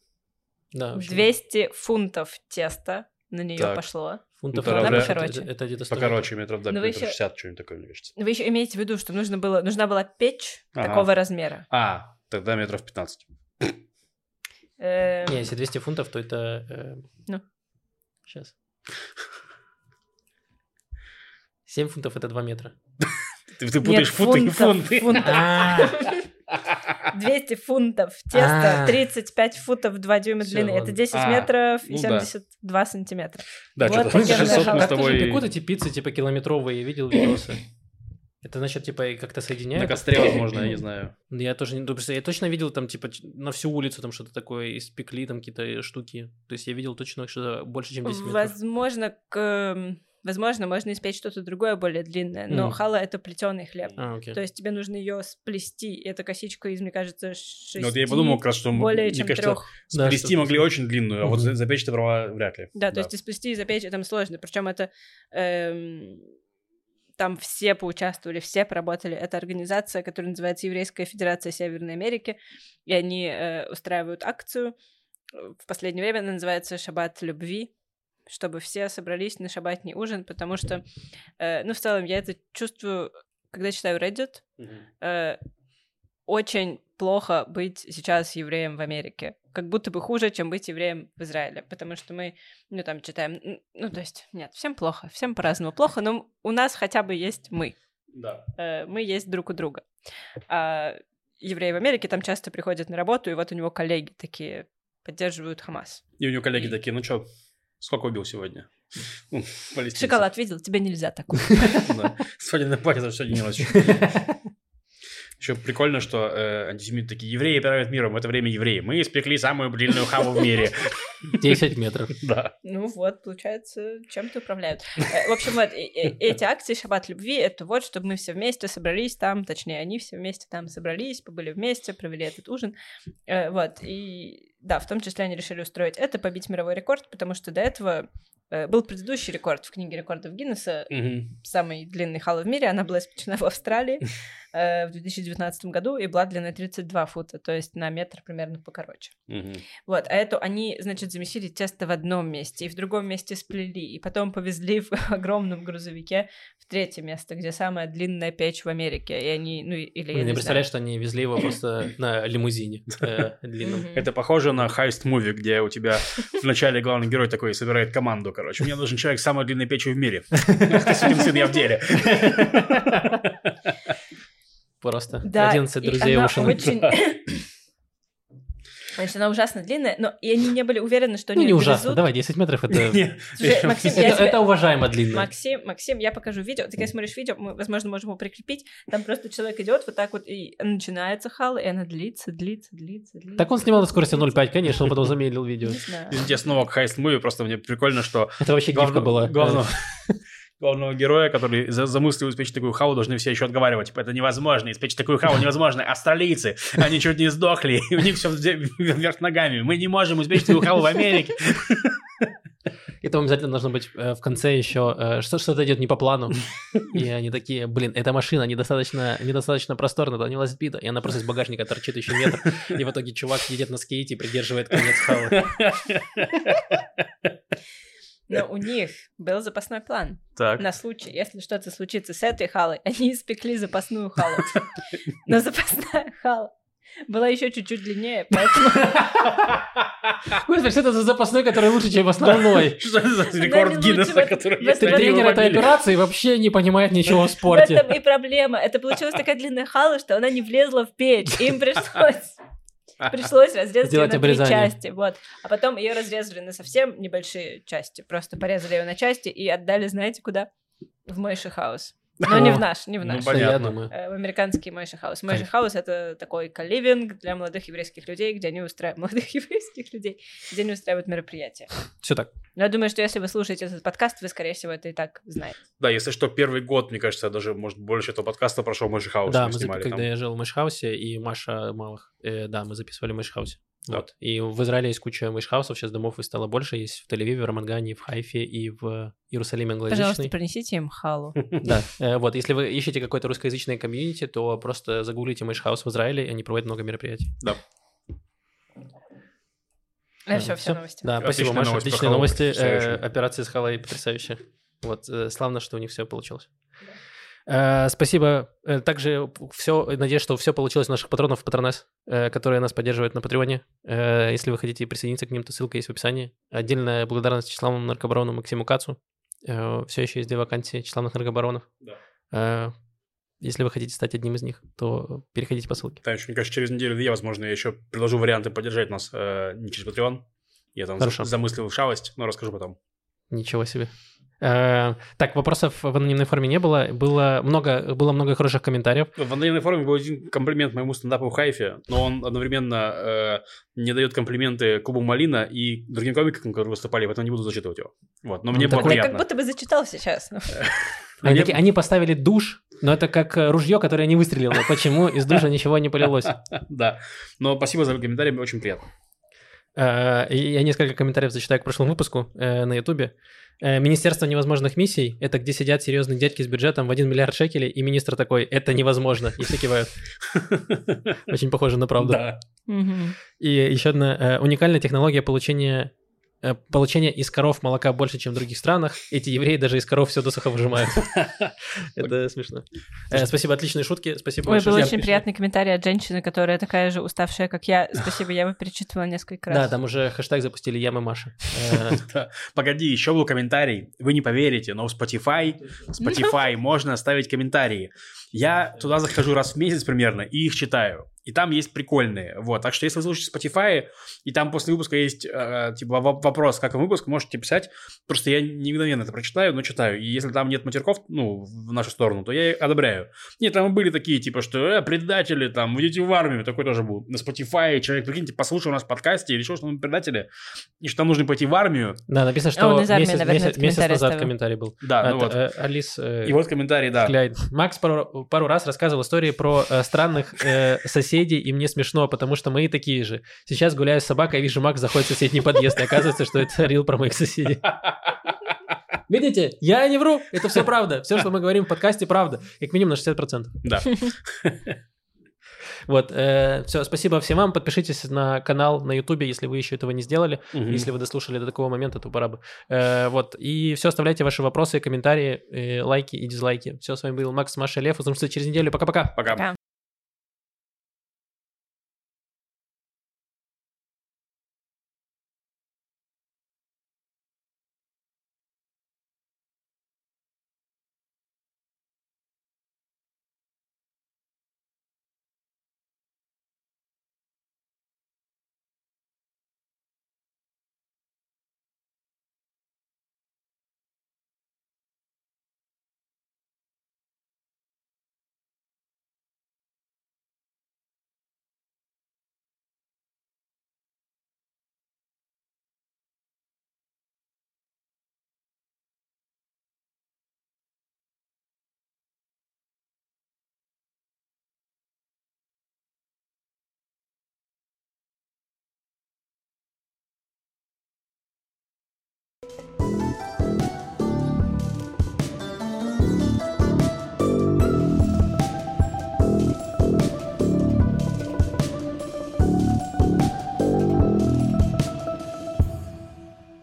Да, в общем, 200 фунтов теста на нее Так. пошло. фунтов Ну, это- покороче. Это, это где-то 100 Покороче, метров, да, Ну, метров еще- 60, что-нибудь такое, мне кажется. Вы еще имеете в виду, что нужно было, нужна была печь Ага. такого размера. А, тогда метров 15. Э, Не, если 200 фунтов, то это... э, Ну. Сейчас. 7 фунтов это 2 метра. Ты Ты, ты путаешь футы и фунтов, фунты. фунтов. А, 200 фунтов теста, А. 35 футов 2 дюйма длины. Это ладно. 10 А, метров и ну да. 72 сантиметра. Да, что-то примерно 600 мы с тобой пекут эти пиццы, типа, километровые, видел видосы? Это значит, типа, как-то на соединяют? костре, возможно, я не знаю. Я тоже не ну, я точно видел там, типа, на всю улицу там что-то такое, испекли там какие-то штуки. То есть я видел точно что больше, чем 10 метров. Возможно, к... эм, Возможно, можно испечь что-то другое более длинное, но Мгм. хала это плетеный хлеб. А, окей. То есть тебе нужно ее сплести. и Эта косичка из, мне кажется, шести, Ну, Вот я подумал как раз, что, более мне чем кажется, трех. Да, сплести что-то могли очень длинную, а вот Мгм. за- запечь ты права вряд ли. Да, то есть и сплести и запечь это сложно. Причем это эм, там все поучаствовали, все поработали. Это организация, которая называется Еврейская Федерация Северной Америки, и они э, устраивают акцию. В последнее время она называется Шаббат любви, чтобы все собрались на шаббатний ужин, потому что, э, ну, в целом, я это чувствую, когда читаю Reddit, э, очень плохо быть сейчас евреем в Америке. Как будто бы хуже, чем быть евреем в Израиле. Потому что мы, ну, там читаем... Ну, то есть, нет, всем плохо, всем по-разному плохо, но у нас хотя бы есть мы. Да. Э, мы есть друг у друга. А евреи в Америке там часто приходят на работу, и вот у него коллеги такие поддерживают Хамас. И у него коллеги такие, ну что, сколько убил сегодня? Ну. Шоколад видел? Тебе нельзя такой. Да. Свадебное платье за что не ночью. Еще прикольно, что э, антисемиты такие, евреи правят миром, в это время евреи. Мы испекли самую длинную хаву в мире. 10 метров. Да. Ну вот, получается, чем-то управляют. Э, В общем, вот, эти акции «Шаббат любви» — это вот, чтобы мы все вместе собрались там, точнее, они все вместе там собрались, побыли вместе, провели этот ужин. Э, Вот, и да, в том числе они решили устроить это, побить мировой рекорд, потому что до этого э, был предыдущий рекорд в книге рекордов Гиннесса, самый длинный хала в мире, она была испечена в Австралии э, в 2019 году, и была длиной 32 фута, то есть на метр примерно покороче. Мгм. Вот, а эту они, значит, замесили тесто в одном месте и в другом месте сплели, и потом повезли в огромном грузовике в третье место, где самая длинная печь в Америке, и они, ну, или я Блин, я знаю. представляю, что они везли его просто на лимузине э, длинном. Это похоже на heist movie, где у тебя в начале главный герой такой собирает команду, короче. Мне нужен человек с самой длинной печью в мире. Ты сукин сын, я в деле. Просто Да, 11 и друзей она Оушена. очень... Значит, она ужасно длинная, но и они не были уверены, что Ну, они не её ужасно, давай, 10 метров это... Не, Это уважаемо длинно. Максим, Максим, я покажу видео. Ты когда смотришь видео, мы, возможно, можем его прикрепить. Там просто человек идет вот так вот, и начинается хал, и она длится, длится, длится, длится. Так он снимал на скорости 0,5, конечно, он потом замедлил видео. Не знаю. Извините, снова к heist movie, просто мне прикольно, что Это вообще гифка была. главного, главного героя, который за- замыслил испечь такую халу, должны все еще отговаривать. Типа, это невозможно, испечь такую халу невозможно. Австралийцы, они чуть не сдохли, у них все вверх ногами. Мы не можем испечь такую халу в Америке. И там обязательно должно быть э, в конце еще э, что что-то идет не по плану. И они такие, блин, эта машина недостаточно, недостаточно просторна, туда не влазит бита. И она просто из багажника торчит еще метр. И в итоге чувак едет на скейте и придерживает конец хала. Но у них был запасной план. Так. На случай, если что-то случится с этой халой, они испекли запасную халу. Но запасная хала была еще чуть-чуть длиннее, поэтому Господи, что это за запасной, который лучше, чем основной? Что это за рекорд Гиннесса, который в Тренер этой операции вообще не понимает ничего в в спорте. этом и проблема. Это получилась такая длинная хала, что она не влезла в печь. Им пришлось Пришлось разрезать ее на три части, вот. А потом ее разрезали на совсем небольшие части. Просто порезали ее на части и отдали, знаете, куда? В Мойши Хаус. Но не в наш, не в Ну, наш. Понятно. Э, В американский Мойши Хаус. Мойши Кайф. Хаус — это такой каливинг для молодых еврейских людей, где они устраивают... Молодых еврейских людей, где они устраивают мероприятия. Все так. Но я думаю, что если вы слушаете этот подкаст, вы, скорее всего, это и так знаете. Да, если что, первый год, мне кажется, даже, может, больше этого подкаста прошел Мойше Хаус. Да, мы мы, снимали когда там. я жил в Мойшхаусе, и Маша Малых, э, да, мы записывали в Мойшхаусе. Да. Вот. И в Израиле есть куча мойшхаусов, сейчас домов и стало больше. Есть в Тель-Авиве, в Рамангане, в Хайфе и в Иерусалиме Пожалуйста, англоязычный. принесите им халу. Да, э, вот, если вы ищете какое-то русскоязычное комьюнити, то просто загуглите Мойшхаус в Израиле, они проводят много мероприятий. Это все, все Всё. новости. Да, спасибо, Маша, отличные новости. Э. Операция с Халой потрясающая. Вот, э, славно, что у них все получилось. Э, Спасибо. Э, Также все, надеюсь, что все получилось у наших патронов Патронес, э, которые нас поддерживают на Патреоне. Если вы хотите присоединиться к ним, то ссылка есть в описании. Отдельная благодарность Числавному наркобарону Максиму Кацу. Все еще есть две вакансии Числавных наркобаронов. Да. Если вы хотите стать одним из них, то переходите по ссылке. Да, еще, мне кажется, через неделю-две, возможно, я еще предложу варианты поддержать нас не через Patreon. Я там Хорошо. замыслил шалость, но расскажу потом. Ничего себе. Э, так, вопросов в анонимной форме не было. Было много, было много хороших комментариев. В анонимной форме был один комплимент моему стендапу в Хайфе, но он одновременно э, не дает комплименты Кубу Малина и другим комикам, которые выступали, поэтому не буду зачитывать его. Вот, но мне Ну, было такой- Как приятно. будто бы зачитал сейчас. ну. Они, Мне- такие, они поставили душ, но это как ружье, которое не выстрелило. Почему из душа ничего не полилось? Да, но спасибо за комментарий, мне очень приятно. Э, Я несколько комментариев зачитаю к прошлому выпуску э, на Ютубе. Э, Министерство невозможных миссий – это где сидят серьезные дядьки с бюджетом в 1 миллиард шекелей, и министр такой «это невозможно», и все кивают. Очень похоже на правду. Да. И еще одна э, уникальная технология получения э, получения из коров молока больше, чем в других странах. Эти евреи даже из коров все досуха выжимают. Это смешно. Э, Спасибо, отличные шутки. Спасибо Ой, большое. был очень приятный комментарий от женщины, которая такая же уставшая, как я. Спасибо, я его перечитывала несколько раз. Да, там уже хэштег запустили «Я и Маша». Э. Погоди, еще был комментарий. Вы не поверите, но в Spotify, Spotify можно оставить комментарии. Я туда захожу раз в месяц примерно и их читаю. И там есть прикольные. Вот. Так что если вы слушаете Spotify, и там после выпуска есть э, типа во- вопрос, как вам выпуск, можете писать. Просто я не мгновенно это прочитаю, но читаю. И если там нет матерков, ну, в нашу сторону, то я одобряю. Нет, там были такие, типа, что э, предатели, там, идите в армию. Такой тоже был. На Spotify человек, прикиньте, послушал у нас в подкасте и решил, что мы предатели, и что нам нужно пойти в армию. Да, написано, что Он из армии, месяц наверное, месяц- месяц назад оставил. комментарий был. Да, ну Это, вот. э, Алис э, И вот комментарий, да. Кляйн. Макс пару, пару раз рассказывал истории про э, странных э, соседей, и мне смешно, потому что мои такие же. Сейчас гуляю с собакой, вижу, Макс заходит в соседний подъезд, и оказывается, что это рил про моих соседей. Видите, я не вру, это все правда. Все, что мы говорим в подкасте, правда. Как минимум на 60%. Да. Вот, все, спасибо всем вам. Подпишитесь на канал на Ютубе, если вы еще этого не сделали. Мгм. Если вы дослушали до такого момента, то пора бы. Э, вот. И все, оставляйте ваши вопросы, комментарии, э, лайки и дизлайки. Все, с вами был Макс, Маша, Лев. Услышимся через неделю. Пока-пока. Пока. Пока.